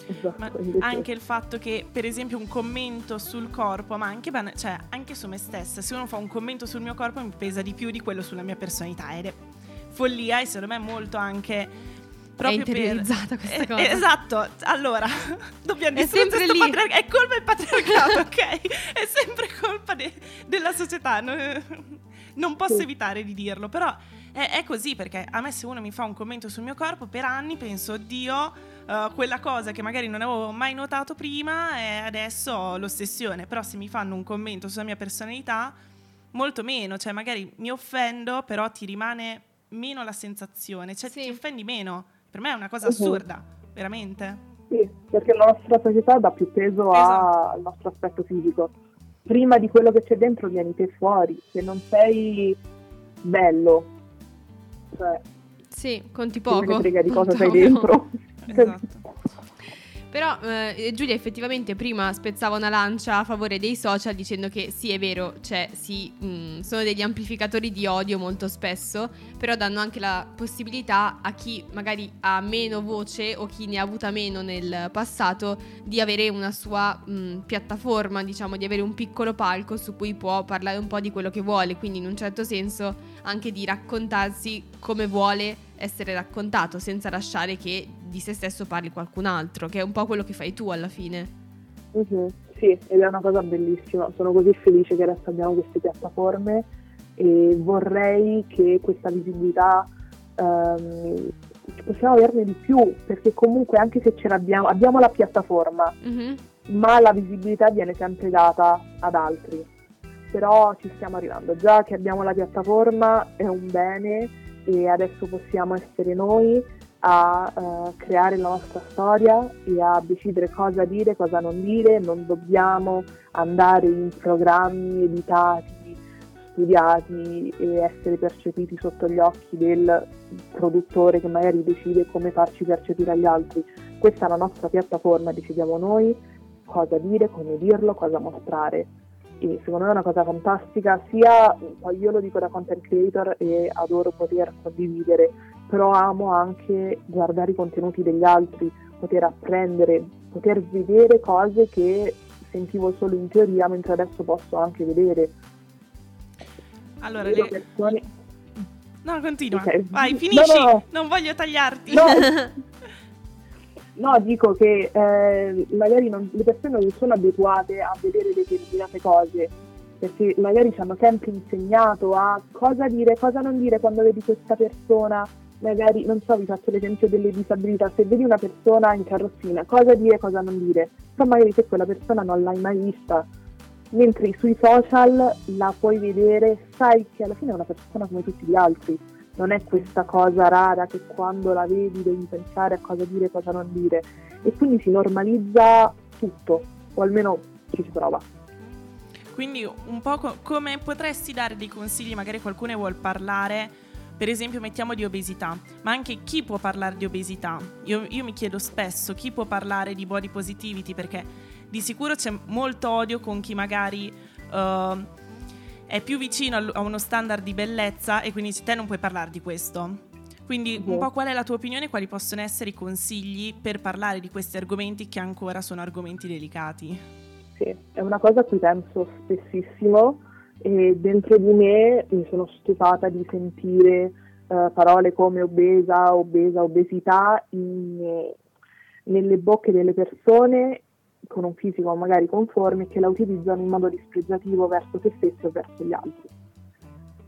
esatto. Anche il fatto che, per esempio, un commento sul corpo, ma anche, cioè, anche su me stessa, se uno fa un commento sul mio corpo mi pesa di più di quello sulla mia personalità ed è follia e secondo me molto anche proprio è interiorizzata per... questa Eh, cosa. Esatto, allora [laughs] dobbiamo È distruggere sempre questo lì. patriarca- è colpa del patriarcato, [laughs] ok? È sempre colpa de- della società, non, non posso Sì. evitare di dirlo, però è, è così perché a me se uno mi fa un commento sul mio corpo per anni penso, oddio, eh, quella cosa che magari non avevo mai notato prima e adesso ho l'ossessione, però se mi fanno un commento sulla mia personalità, molto meno, cioè magari mi offendo, però ti rimane meno la sensazione, cioè Sì. ti offendi meno. Per me è una cosa assurda, veramente. Sì, perché la nostra società dà più peso Esatto. al nostro aspetto fisico. Prima di quello che c'è dentro vieni te fuori, se non sei bello, cioè, Sì, conti poco. frega di cosa sei dentro. [laughs] Esatto. Però eh, Giulia effettivamente prima spezzava una lancia a favore dei social dicendo che sì è vero, cioè sì, mh, sono degli amplificatori di odio molto spesso, però danno anche la possibilità a chi magari ha meno voce o chi ne ha avuta meno nel passato di avere una sua mh, piattaforma, diciamo, di avere un piccolo palco su cui può parlare un po' di quello che vuole, quindi in un certo senso anche di raccontarsi come vuole essere raccontato senza lasciare che di se stesso parli qualcun altro, che è un po' quello che fai tu alla fine. Mhm, Sì, ed è una cosa bellissima. Sono così felice che adesso abbiamo queste piattaforme e vorrei che questa visibilità ehm, possiamo averne di più, perché comunque anche se ce l'abbiamo, abbiamo la piattaforma, Mhm. ma la visibilità viene sempre data ad altri. Però ci stiamo arrivando, già che abbiamo la piattaforma è un bene e adesso possiamo essere noi a eh, creare la nostra storia e a decidere cosa dire, cosa non dire, non dobbiamo andare in programmi editati, studiati e essere percepiti sotto gli occhi del produttore che magari decide come farci percepire agli altri. Questa è la nostra piattaforma, decidiamo noi cosa dire, come dirlo, cosa mostrare. E secondo me è una cosa fantastica, sia io lo dico da content creator e adoro poter condividere, però amo anche guardare i contenuti degli altri, poter apprendere, poter vedere cose che sentivo solo in teoria, mentre adesso posso anche vedere. Allora, Vedo le... persone- no, continua. Ok. Vai, finisci. No, no. Non voglio tagliarti. No, [laughs] No, dico che eh, magari non- le persone non sono abituate a vedere determinate cose, perché magari ci hanno sempre insegnato a cosa dire, cosa non dire quando vedi questa persona, magari, non so, vi faccio l'esempio delle disabilità, se vedi una persona in carrozzina, cosa dire, cosa non dire, però magari se quella persona non l'hai mai vista, mentre sui social la puoi vedere, sai che alla fine è una persona come tutti gli altri non è questa cosa rara che quando la vedi devi pensare a cosa dire e cosa non dire. E quindi si normalizza tutto o almeno ci si prova. Quindi un po' co- come potresti dare dei consigli, magari qualcuno vuol parlare, per esempio mettiamo di obesità, ma anche chi può parlare di obesità? Io, io mi chiedo spesso chi può parlare di body positivity? Perché di sicuro c'è molto odio con chi magari eh, è più vicino a uno standard di bellezza e quindi te non puoi parlare di questo. Quindi un po' qual è la tua opinione, quali possono essere i consigli per parlare di questi argomenti che ancora sono argomenti delicati? Sì, è una cosa a cui penso spessissimo e dentro di me mi sono stufata di sentire eh, parole come obesa, obesa, obesità in- nelle bocche delle persone con un fisico magari conforme che la utilizzano in modo dispregiativo verso se stesso e verso gli altri.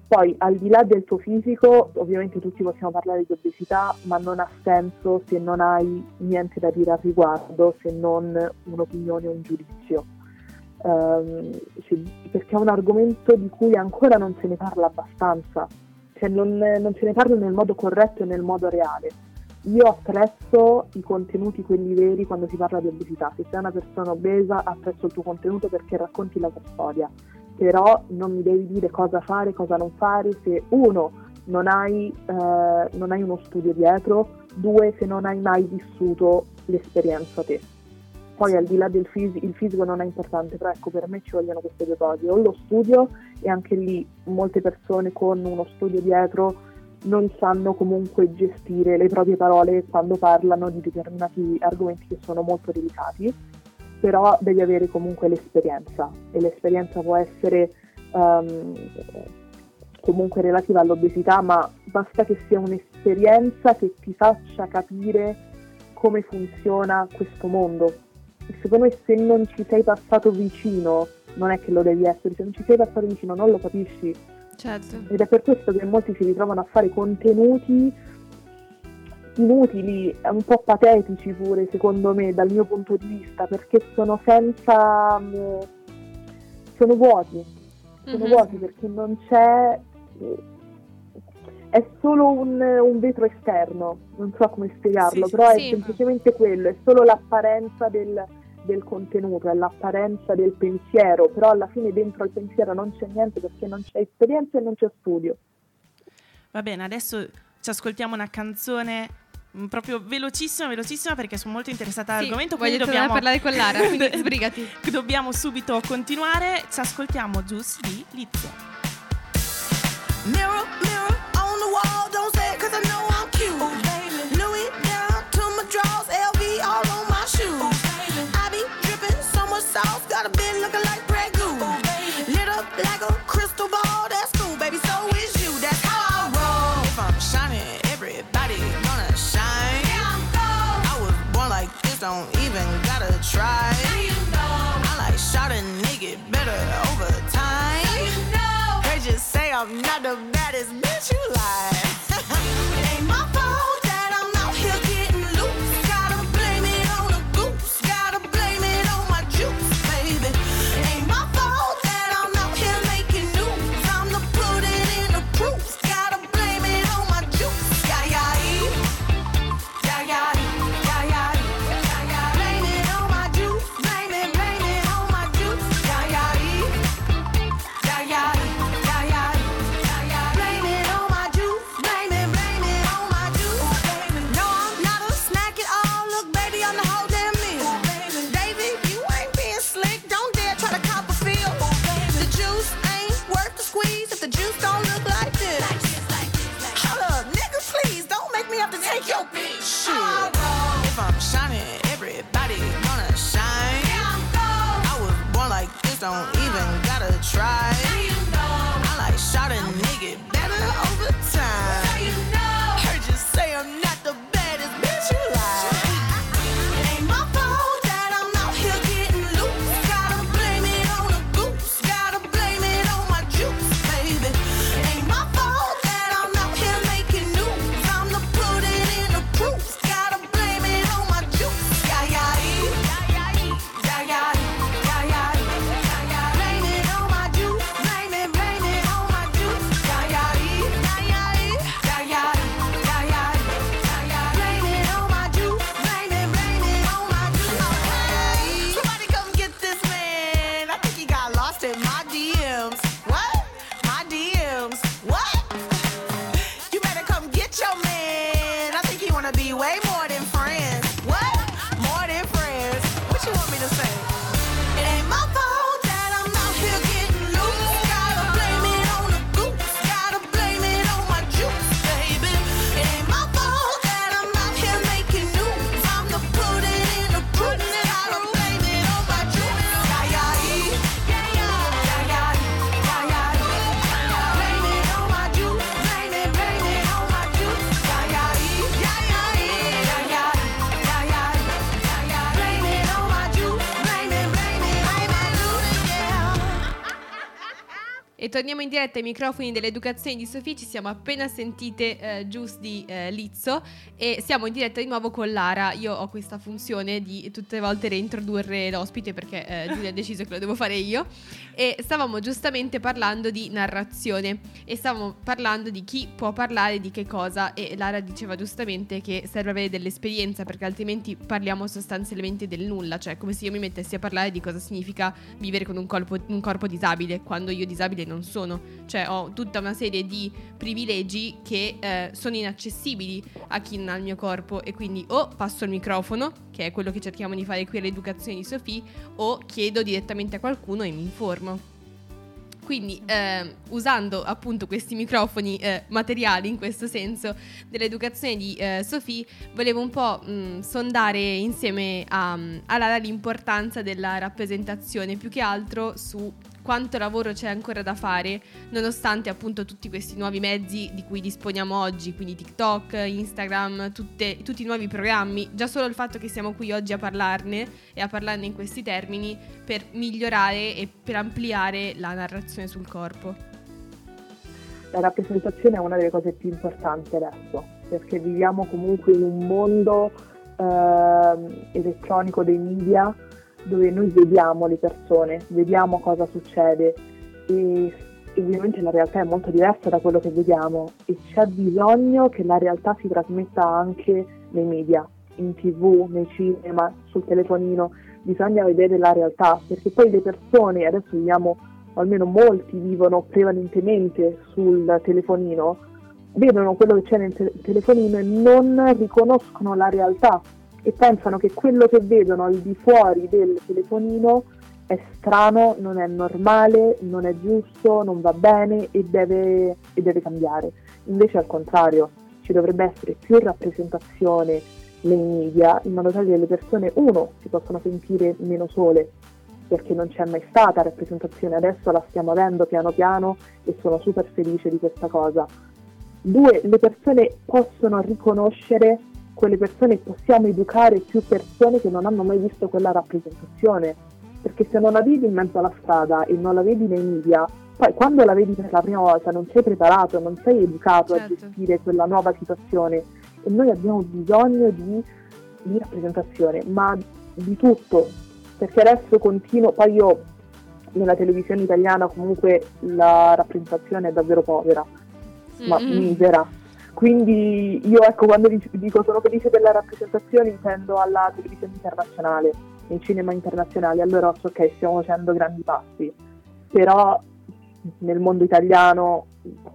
Poi, al di là del tuo fisico, ovviamente tutti possiamo parlare di obesità, ma non ha senso se non hai niente da dire al riguardo, se non un'opinione o un giudizio. Ehm, sì, perché è un argomento di cui ancora non se ne parla abbastanza, cioè non, non se ne parla nel modo corretto e nel modo reale. Io apprezzo i contenuti, quelli veri, quando si parla di obesità. Se sei una persona obesa, apprezzo il tuo contenuto perché racconti la tua storia però non mi devi dire cosa fare, cosa non fare, se uno non hai, eh, non hai uno studio dietro, due se non hai mai vissuto l'esperienza te. Poi al di là del fisi- il fisico non è importante, però ecco per me ci vogliono queste due cose, o lo studio e anche lì molte persone con uno studio dietro non sanno comunque gestire le proprie parole quando parlano di determinati argomenti che sono molto delicati però devi avere comunque l'esperienza e l'esperienza può essere um, comunque relativa all'obesità, ma basta che sia un'esperienza che ti faccia capire come funziona questo mondo. E secondo me se non ci sei passato vicino, non è che lo devi essere, se non ci sei passato vicino non lo capisci. Certo. Ed è per questo che molti si ritrovano a fare contenuti inutili, un po' patetici pure secondo me dal mio punto di vista perché sono senza mm, sono vuoti sono Mhm. vuoti perché non c'è è solo un, un vetro esterno non so come spiegarlo Sì, però è sì. semplicemente quello è solo l'apparenza del, del contenuto è l'apparenza del pensiero però alla fine dentro al pensiero non c'è niente perché non c'è esperienza e non c'è studio Va bene, adesso ci ascoltiamo una canzone mm, proprio velocissima, velocissima perché sono molto interessata Sì, all'argomento. tornare dobbiamo, parlare con Lara, [laughs] quindi sbrigati. [laughs] dobbiamo subito continuare. Ci ascoltiamo Juice di Lizzo. Mirror, mirror don't even gotta try. You know, I like shot a nigga better over time. You know, They just say I'm not the baddest bitch you like. Don't even gotta try. Torniamo in diretta ai microfoni dell'educazione di Sofì. Ci siamo appena sentite eh, Gius di eh, Lizzo e siamo in diretta di nuovo con Lara. Io ho questa funzione di tutte le volte reintrodurre l'ospite perché eh, [laughs] Giulia ha deciso che lo devo fare io. E stavamo giustamente parlando di narrazione e stavamo parlando di chi può parlare di che cosa e Lara diceva giustamente che serve avere dell'esperienza perché altrimenti parliamo sostanzialmente del nulla, cioè come se io mi mettessi a parlare di cosa significa vivere con un corpo, un corpo disabile quando io disabile non sono, cioè ho tutta una serie di privilegi che eh, sono inaccessibili a chi non ha il mio corpo e quindi o passo il microfono, che è quello che cerchiamo di fare qui all'educazione di Sofì, o chiedo direttamente a qualcuno e mi informo. Quindi ehm, usando appunto questi microfoni eh, materiali in questo senso dell'educazione di eh, Sofì, volevo un po' mh, sondare insieme a, a Lara l'importanza della rappresentazione, più che altro su quanto lavoro c'è ancora da fare, nonostante appunto tutti questi nuovi mezzi di cui disponiamo oggi, quindi TikTok, Instagram, tutte- tutti i nuovi programmi, già solo il fatto che siamo qui oggi a parlarne e a parlarne in questi termini per migliorare e per ampliare la narrazione sul corpo. La rappresentazione è una delle cose più importanti adesso, perché viviamo comunque in un mondo ehm, elettronico dei media dove noi vediamo le persone, vediamo cosa succede e ovviamente la realtà è molto diversa da quello che vediamo e c'è bisogno che la realtà si trasmetta anche nei media, in tv, nei cinema, sul telefonino, bisogna vedere la realtà perché poi le persone, adesso viviamo, almeno molti vivono prevalentemente sul telefonino, vedono quello che c'è nel te- telefonino e non riconoscono la realtà e pensano che quello che vedono al di fuori del telefonino è strano, non è normale, non è giusto, non va bene e deve, e deve cambiare. Invece al contrario, ci dovrebbe essere più rappresentazione nei media in modo tale che le persone, uno, si possano sentire meno sole, perché non c'è mai stata rappresentazione, adesso la stiamo avendo piano piano e sono super felice di questa cosa. Due, le persone possono riconoscere quelle persone, possiamo educare più persone che non hanno mai visto quella rappresentazione, perché se non la vedi in mezzo alla strada e non la vedi nei media, poi quando la vedi per la prima volta non sei preparato, non sei educato a Certo. gestire quella nuova situazione e noi abbiamo bisogno di, di rappresentazione, ma di tutto, perché adesso continuo, poi io nella televisione italiana comunque la rappresentazione è davvero povera, ma Mm-mm. misera. Quindi io ecco quando dic- dico sono felice per la rappresentazione intendo alla televisione internazionale, nel cinema internazionale, allora so ok stiamo facendo grandi passi, però nel mondo italiano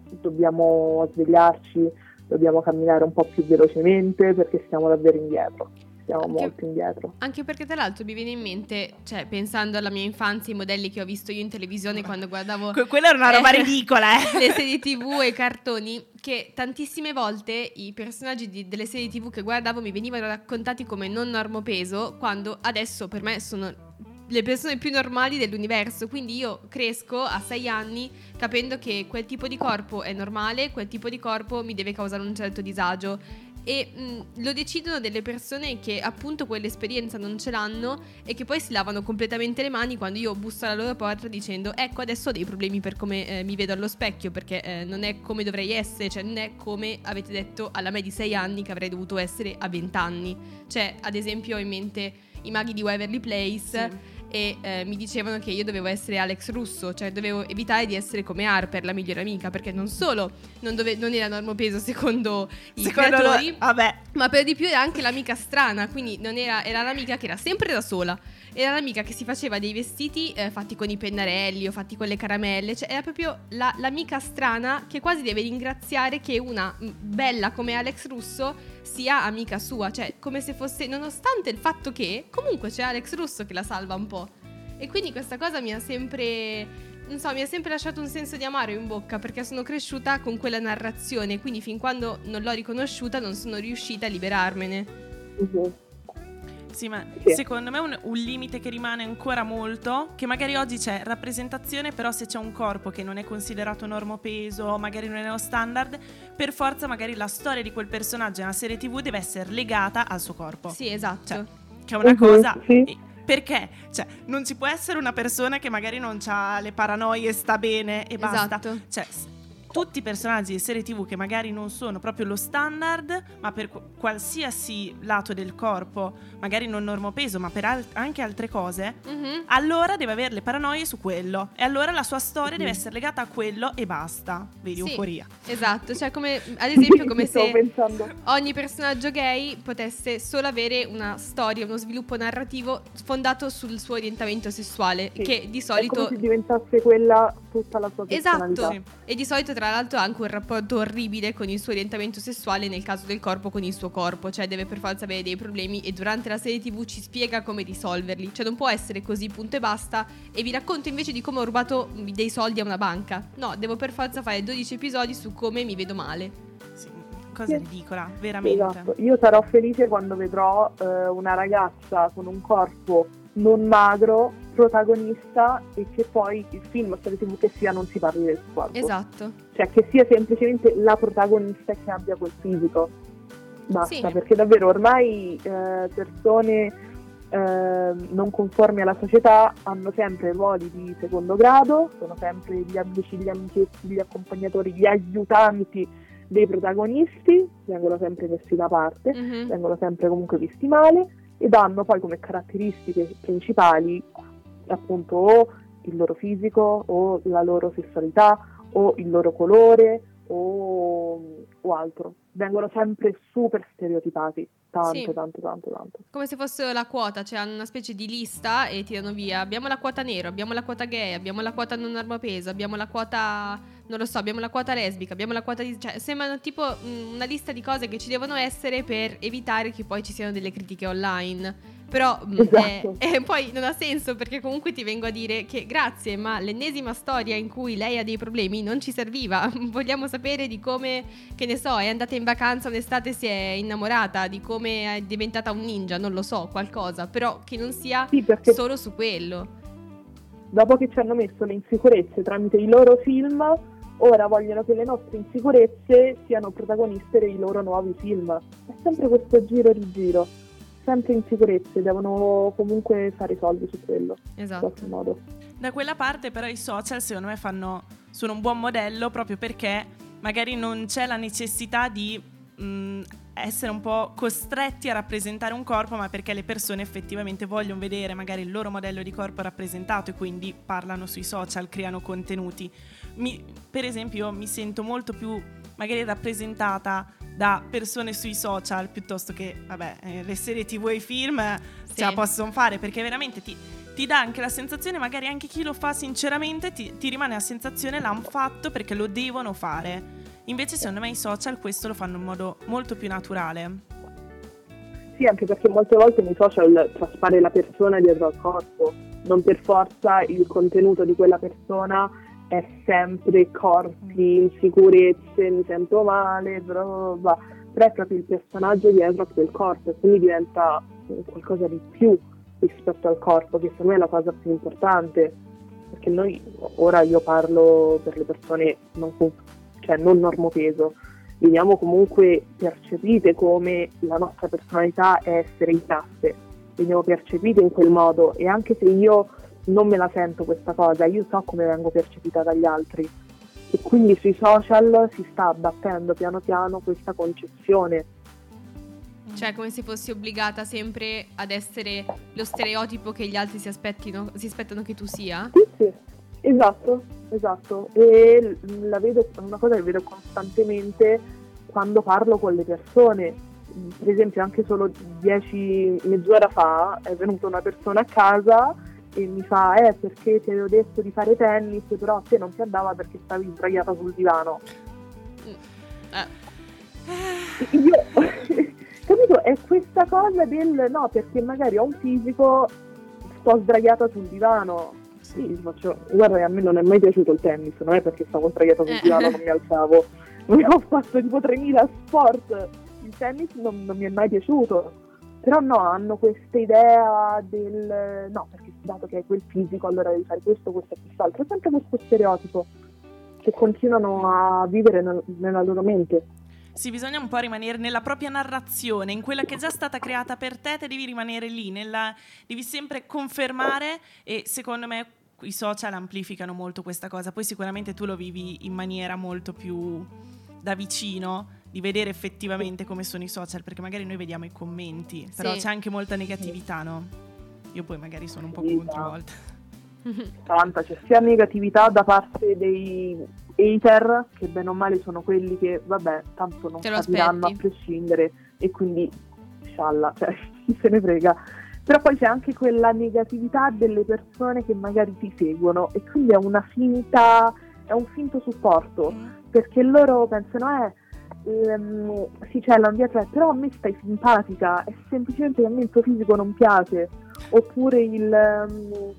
dobbiamo svegliarci, dobbiamo camminare un po' più velocemente perché stiamo davvero indietro, stiamo Anche- molto indietro. Anche perché tra l'altro mi viene in mente, cioè pensando alla mia infanzia, i modelli che ho visto io in televisione quando guardavo Que- quella era una roba Eh. ridicola, eh. [laughs] le serie tv e i cartoni che tantissime volte i personaggi di- delle serie tv che guardavo mi venivano raccontati come non normopeso quando adesso per me sono le persone più normali dell'universo quindi io cresco a sei anni capendo che quel tipo di corpo è normale quel tipo di corpo mi deve causare un certo disagio e mh, lo decidono delle persone che appunto quell'esperienza non ce l'hanno e che poi si lavano completamente le mani quando io busso alla loro porta dicendo ecco adesso ho dei problemi per come eh, mi vedo allo specchio perché eh, non è come dovrei essere, cioè non è come avete detto alla me di 6 anni che avrei dovuto essere a 20 anni. Cioè ad esempio ho in mente i maghi di Waverly Place e eh, mi dicevano che io dovevo essere Alex Russo, cioè dovevo evitare di essere come Harper, la migliore amica, perché non solo non, dove- non era normopeso secondo i Secondo creatori, lo- ma per di più era anche l'amica strana, quindi non era, era l'amica che era sempre da sola. Era l'amica che si faceva dei vestiti eh, fatti con i pennarelli o fatti con le caramelle. Cioè, era proprio la- l'amica strana che quasi deve ringraziare che una mm, bella come Alex Russo sia amica sua. Cioè, come se fosse, nonostante il fatto che comunque c'è Alex Russo che la salva un po'. E quindi questa cosa mi ha sempre non so, mi ha sempre lasciato un senso di amaro in bocca perché sono cresciuta con quella narrazione, quindi fin quando non l'ho riconosciuta non sono riuscita a liberarmene. Mhm. Sì, ma Sì. secondo me un, un limite che rimane ancora molto, che magari oggi c'è rappresentazione, però se c'è un corpo che non è considerato normopeso, magari non è lo standard, per forza magari la storia di quel personaggio nella serie tv deve essere legata al suo corpo. Sì, esatto. Cioè, che è una Mhm, cosa... sì. perché? Cioè, non ci può essere una persona che magari non ha le paranoie, sta bene e basta. Esatto. Cioè, tutti i personaggi di serie TV che magari non sono proprio lo standard, ma per qu- qualsiasi lato del corpo, magari non normopeso, ma per al- anche altre cose, Mhm. allora deve avere le paranoie su quello. E allora la sua storia deve essere legata a quello e basta. Vedi, Sì. euforia. Esatto, cioè come ad esempio [laughs] come se pensando. ogni personaggio gay potesse solo avere una storia, uno sviluppo narrativo fondato sul suo orientamento sessuale, Sì. che di È solito come se diventasse quella tutta la sua personalità. Esatto, e di solito tra l'altro ha anche un rapporto orribile con il suo orientamento sessuale nel caso del corpo con il suo corpo, cioè deve per forza avere dei problemi e durante la serie tv ci spiega come risolverli, cioè non può essere così punto e basta. E vi racconto invece di come ho rubato dei soldi a una banca, no, devo per forza fare 12 episodi su come mi vedo male. Cosa ridicola, veramente. Esatto, io sarò felice quando vedrò eh, una ragazza con un corpo non magro, protagonista e che poi il film o serie tv che sia non si parli del suo corpo. Esatto. Cioè che sia semplicemente la protagonista che abbia quel fisico. Basta, Sì. perché davvero ormai eh, persone eh, non conformi alla società hanno sempre ruoli di secondo grado, sono sempre gli amici, gli amichetti, gli accompagnatori, gli aiutanti dei protagonisti, vengono sempre messi da parte, Mhm. vengono sempre comunque visti male ed hanno poi come caratteristiche principali appunto o il loro fisico o la loro sessualità o il loro colore o, o altro. Vengono sempre super stereotipati, tanto, Sì. tanto, tanto, tanto. Come se fosse la quota, cioè hanno una specie di lista e tirano via. Abbiamo la quota nero, abbiamo la quota gay, abbiamo la quota non armapeso, abbiamo la quota, non lo so, abbiamo la quota lesbica, abbiamo la quota di... Cioè, sembrano tipo mm, una lista di cose che ci devono essere per evitare che poi ci siano delle critiche online. Però [laughs] mm, Esatto. eh, [laughs] e poi non ha senso perché comunque ti vengo a dire che grazie, ma l'ennesima storia in cui lei ha dei problemi non ci serviva. [laughs] Vogliamo sapere di come, che ne so, è andata in vacanza un'estate, si è innamorata, di come è diventata un ninja, non lo so, qualcosa, però che non sia Sì, solo su quello. dopo che ci hanno messo le insicurezze tramite i loro film, ora vogliono che le nostre insicurezze siano protagoniste dei loro nuovi film. È sempre questo giro di giro, sempre insicurezze, devono comunque fare i soldi su quello, in Esatto. Da quella parte però i social secondo me fanno, sono un buon modello proprio perché magari non c'è la necessità di mh, essere un po' costretti a rappresentare un corpo, ma perché le persone effettivamente vogliono vedere magari il loro modello di corpo rappresentato e quindi parlano sui social, creano contenuti. Mi- per esempio io mi sento molto più magari rappresentata da persone sui social piuttosto che, vabbè, eh, le serie tv e i film eh, Sì. ce la possono fare perché veramente ti, ti dà anche la sensazione, magari anche chi lo fa sinceramente, ti, ti rimane la sensazione l'hanno fatto perché lo devono fare. Invece secondo me i social questo lo fanno in modo molto più naturale. Sì, anche perché molte volte nei social traspare la persona dietro al corpo, non per forza il contenuto di quella persona è sempre corpi, insicurezze, mi sento male, però, va. però è proprio il personaggio dietro a quel corpo e quindi diventa qualcosa di più rispetto al corpo, che secondo me è la cosa più importante, perché noi, ora io parlo per le persone non, cioè non normopeso, veniamo comunque percepite come la nostra personalità è essere in classe, veniamo percepite in quel modo e anche se io non me la sento questa cosa, io so come vengo percepita dagli altri e quindi sui social si sta abbattendo piano piano questa concezione. Cioè, come se fossi obbligata sempre ad essere lo stereotipo che gli altri si, aspettino, si aspettano che tu sia. Sì, sì, esatto, esatto. E la vedo, è una cosa che vedo costantemente quando parlo con le persone. Per esempio, anche solo dieci, mezz'ora fa è venuta una persona a casa e mi fa: Eh, perché ti avevo detto di fare tennis, però a te non ti andava perché stavi sdraiata sul divano. Eh, Io, [laughs] capito, è questa cosa del no, perché magari ho un fisico, sto sdraiata sul divano. Sì, faccio, guarda, a me non è mai piaciuto il tennis, non è perché stavo sdraiata sul Eh. divano, non mi [laughs] alzavo. Ho fatto tipo 3000 sport. Il tennis non, non mi è mai piaciuto. Però no, hanno questa idea del no, perché dato che hai quel fisico, allora devi fare questo, questo e quest'altro. È sempre questo stereotipo che continuano a vivere nel- nella loro mente. Sì, bisogna un po' rimanere nella propria narrazione, in quella che è già stata creata per te, te devi rimanere lì, nella- devi sempre confermare e secondo me i social amplificano molto questa cosa. Poi sicuramente tu lo vivi in maniera molto più da vicino di vedere effettivamente come sono i social, perché magari noi vediamo i commenti, però Sì. c'è anche molta negatività, no? Io poi magari sono un po' Sì, contro a no. volte. [laughs] tanta, c'è sia negatività da parte dei hater che bene o male sono quelli che vabbè tanto non capiranno a aspetti. prescindere e quindi scialla, cioè [laughs] chi se ne frega. Però poi c'è anche quella negatività delle persone che magari ti seguono e quindi è una finta, è un finto supporto perché loro pensano eh ehm, si cellano dietro, eh, però a me stai simpatica, è semplicemente che a me il tuo fisico non piace, oppure il ehm,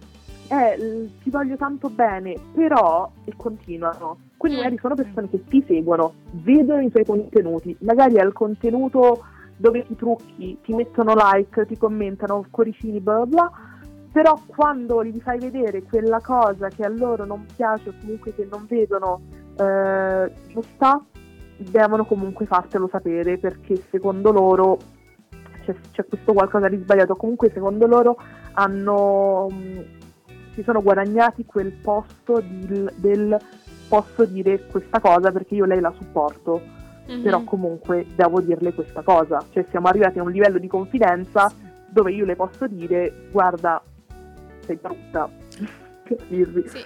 eh, ti voglio tanto bene, però e continuano. Quindi Mm. magari sono persone che ti seguono, vedono i tuoi contenuti, magari il contenuto dove ti trucchi, ti mettono like, ti commentano cuoricini, bla bla bla, però quando gli fai vedere quella cosa che a loro non piace o comunque che non vedono eh, giusta, devono comunque fartelo sapere perché secondo loro c'è, c'è questo qualcosa di sbagliato. Comunque secondo loro hanno mh, si sono guadagnati quel posto di- del posso dire questa cosa perché io lei la supporto, Mhm. però comunque devo dirle questa cosa. Cioè siamo arrivati a un livello di confidenza dove io le posso dire guarda sei brutta [laughs] per dirvi. Sì.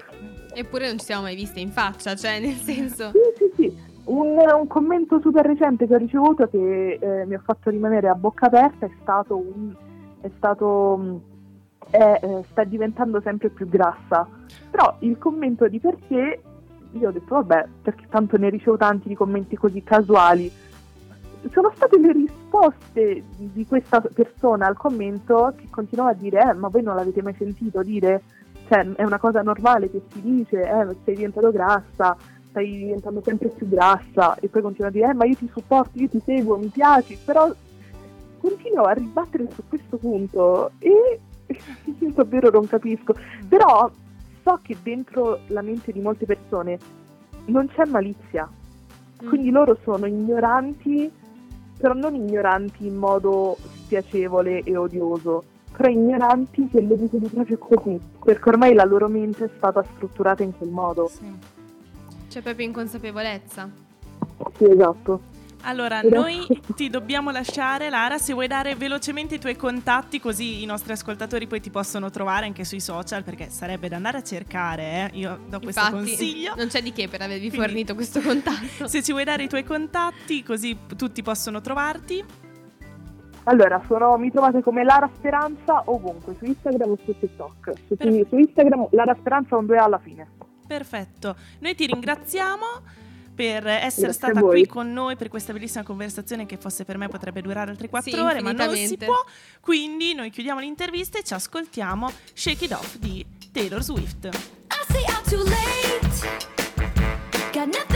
Eppure non ci siamo mai viste in faccia, cioè nel senso... Sì, sì, sì. Un, un commento super recente che ho ricevuto che eh, mi ha fatto rimanere a bocca aperta è stato un. È stato. mh, è, eh, sta diventando sempre più grassa. Però il commento di per sé, io ho detto vabbè, perché tanto ne ricevo tanti di commenti così casuali. Sono state le risposte di questa persona al commento che continuava a dire: eh, ma voi non l'avete mai sentito dire? Cioè, è una cosa normale che si dice, eh, sei diventato grassa, stai diventando sempre più grassa e poi continua a dire eh ma io ti supporto, io ti seguo, mi piaci, però continuo a ribattere su questo punto e [laughs] io davvero non capisco, però so che dentro la mente di molte persone non c'è malizia, Mm. quindi loro sono ignoranti, però non ignoranti in modo spiacevole e odioso, però ignoranti che lo dicono proprio così, perché ormai la loro mente è stata strutturata in quel modo. Sì. C'è proprio inconsapevolezza. Sì, esatto. Allora, noi ti dobbiamo lasciare, Lara, se vuoi dare velocemente i tuoi contatti così i nostri ascoltatori poi ti possono trovare anche sui social perché sarebbe da andare a cercare, eh. io do questo Infatti, consiglio. non c'è di che per avervi Quindi- fornito questo contatto. [laughs] Se ci vuoi dare i tuoi contatti così tutti possono trovarti. Allora, sono- mi trovate come Lara Speranza ovunque, su Instagram o su TikTok. Su, su Instagram Lara Speranza con due A alla fine. Perfetto. Noi ti ringraziamo per essere Grazie stata qui con noi per questa bellissima conversazione che fosse per me potrebbe durare altre 4 Sì, ore, ma non si può. Quindi noi chiudiamo l'intervista e ci ascoltiamo Shake It Off di Taylor Swift. I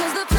Cause the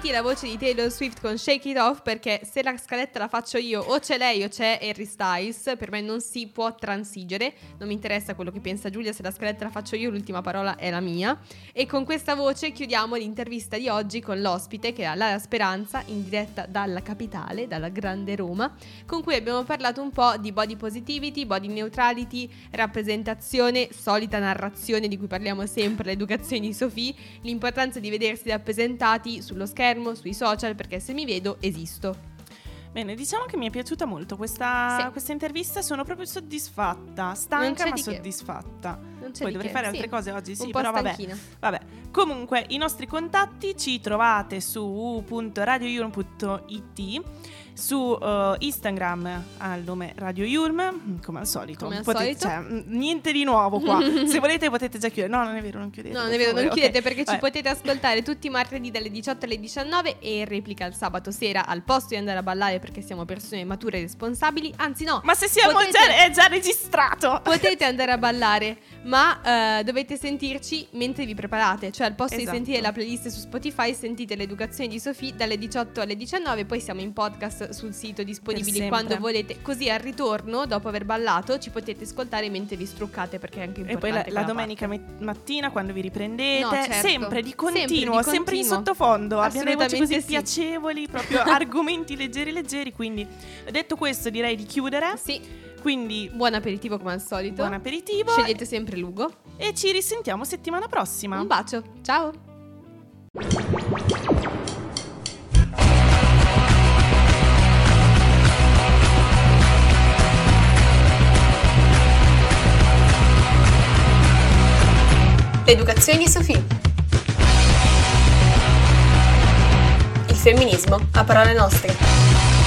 sentiti la voce di Taylor Swift con Shake It Off perché se la scaletta la faccio io o c'è lei o c'è Harry Styles, per me non si può transigere, non mi interessa quello che pensa Giulia, se la scaletta la faccio io l'ultima parola è la mia. E con questa voce chiudiamo l'intervista di oggi con l'ospite che è Lara Speranza in diretta dalla capitale, dalla grande Roma, con cui abbiamo parlato un po' di body positivity, body neutrality, rappresentazione, solita narrazione di cui parliamo sempre, l'educazione di Sofì, l'importanza di vedersi rappresentati sullo schermo, sui social, perché se mi vedo esisto. Bene, diciamo che mi è piaciuta molto questa, Sì. questa intervista, sono proprio soddisfatta, stanca ma soddisfatta. Poi dovrei che, fare sì. altre cose oggi, sì, però vabbè. Vabbè, comunque i nostri contatti ci trovate su www.radioyulm.it su eh, Instagram al nome Radio Yulm, come al solito. Come al Potete- solito. cioè, mm, niente di nuovo qua. [laughs] Se volete potete già chiudere. No, non è vero, non chiudete. No, non è vero, non chiudete ok. perché ci Vabbè. potete ascoltare tutti i martedì dalle 18 alle 19 e in replica il sabato sera al posto di andare a ballare perché siamo persone mature e responsabili. Anzi no, Ma se siamo potete- già, è già registrato. potete [laughs] andare a ballare, ma eh, dovete sentirci mentre vi preparate. Cioè al posto Esatto. di sentire la playlist su Spotify sentite l'educazione di Sofì dalle 18 alle 19, poi siamo in podcast sul sito disponibili quando volete. Così al ritorno, dopo aver ballato, ci potete ascoltare mentre vi struccate perché è anche E importante. poi la, la domenica met- mattina quando vi riprendete, No, certo. sempre di Sempre di continuo, sempre, in continuo. sottofondo. Abbiamo le voci così sì. piacevoli, proprio [laughs] argomenti leggeri leggeri, quindi detto questo direi di chiudere. Sì, Quindi buon aperitivo come al solito. buon aperitivo Scegliete sempre Lugo. e ci risentiamo settimana prossima. Un bacio. Ciao. L'educazione di Sofì. Il femminismo a parole nostre.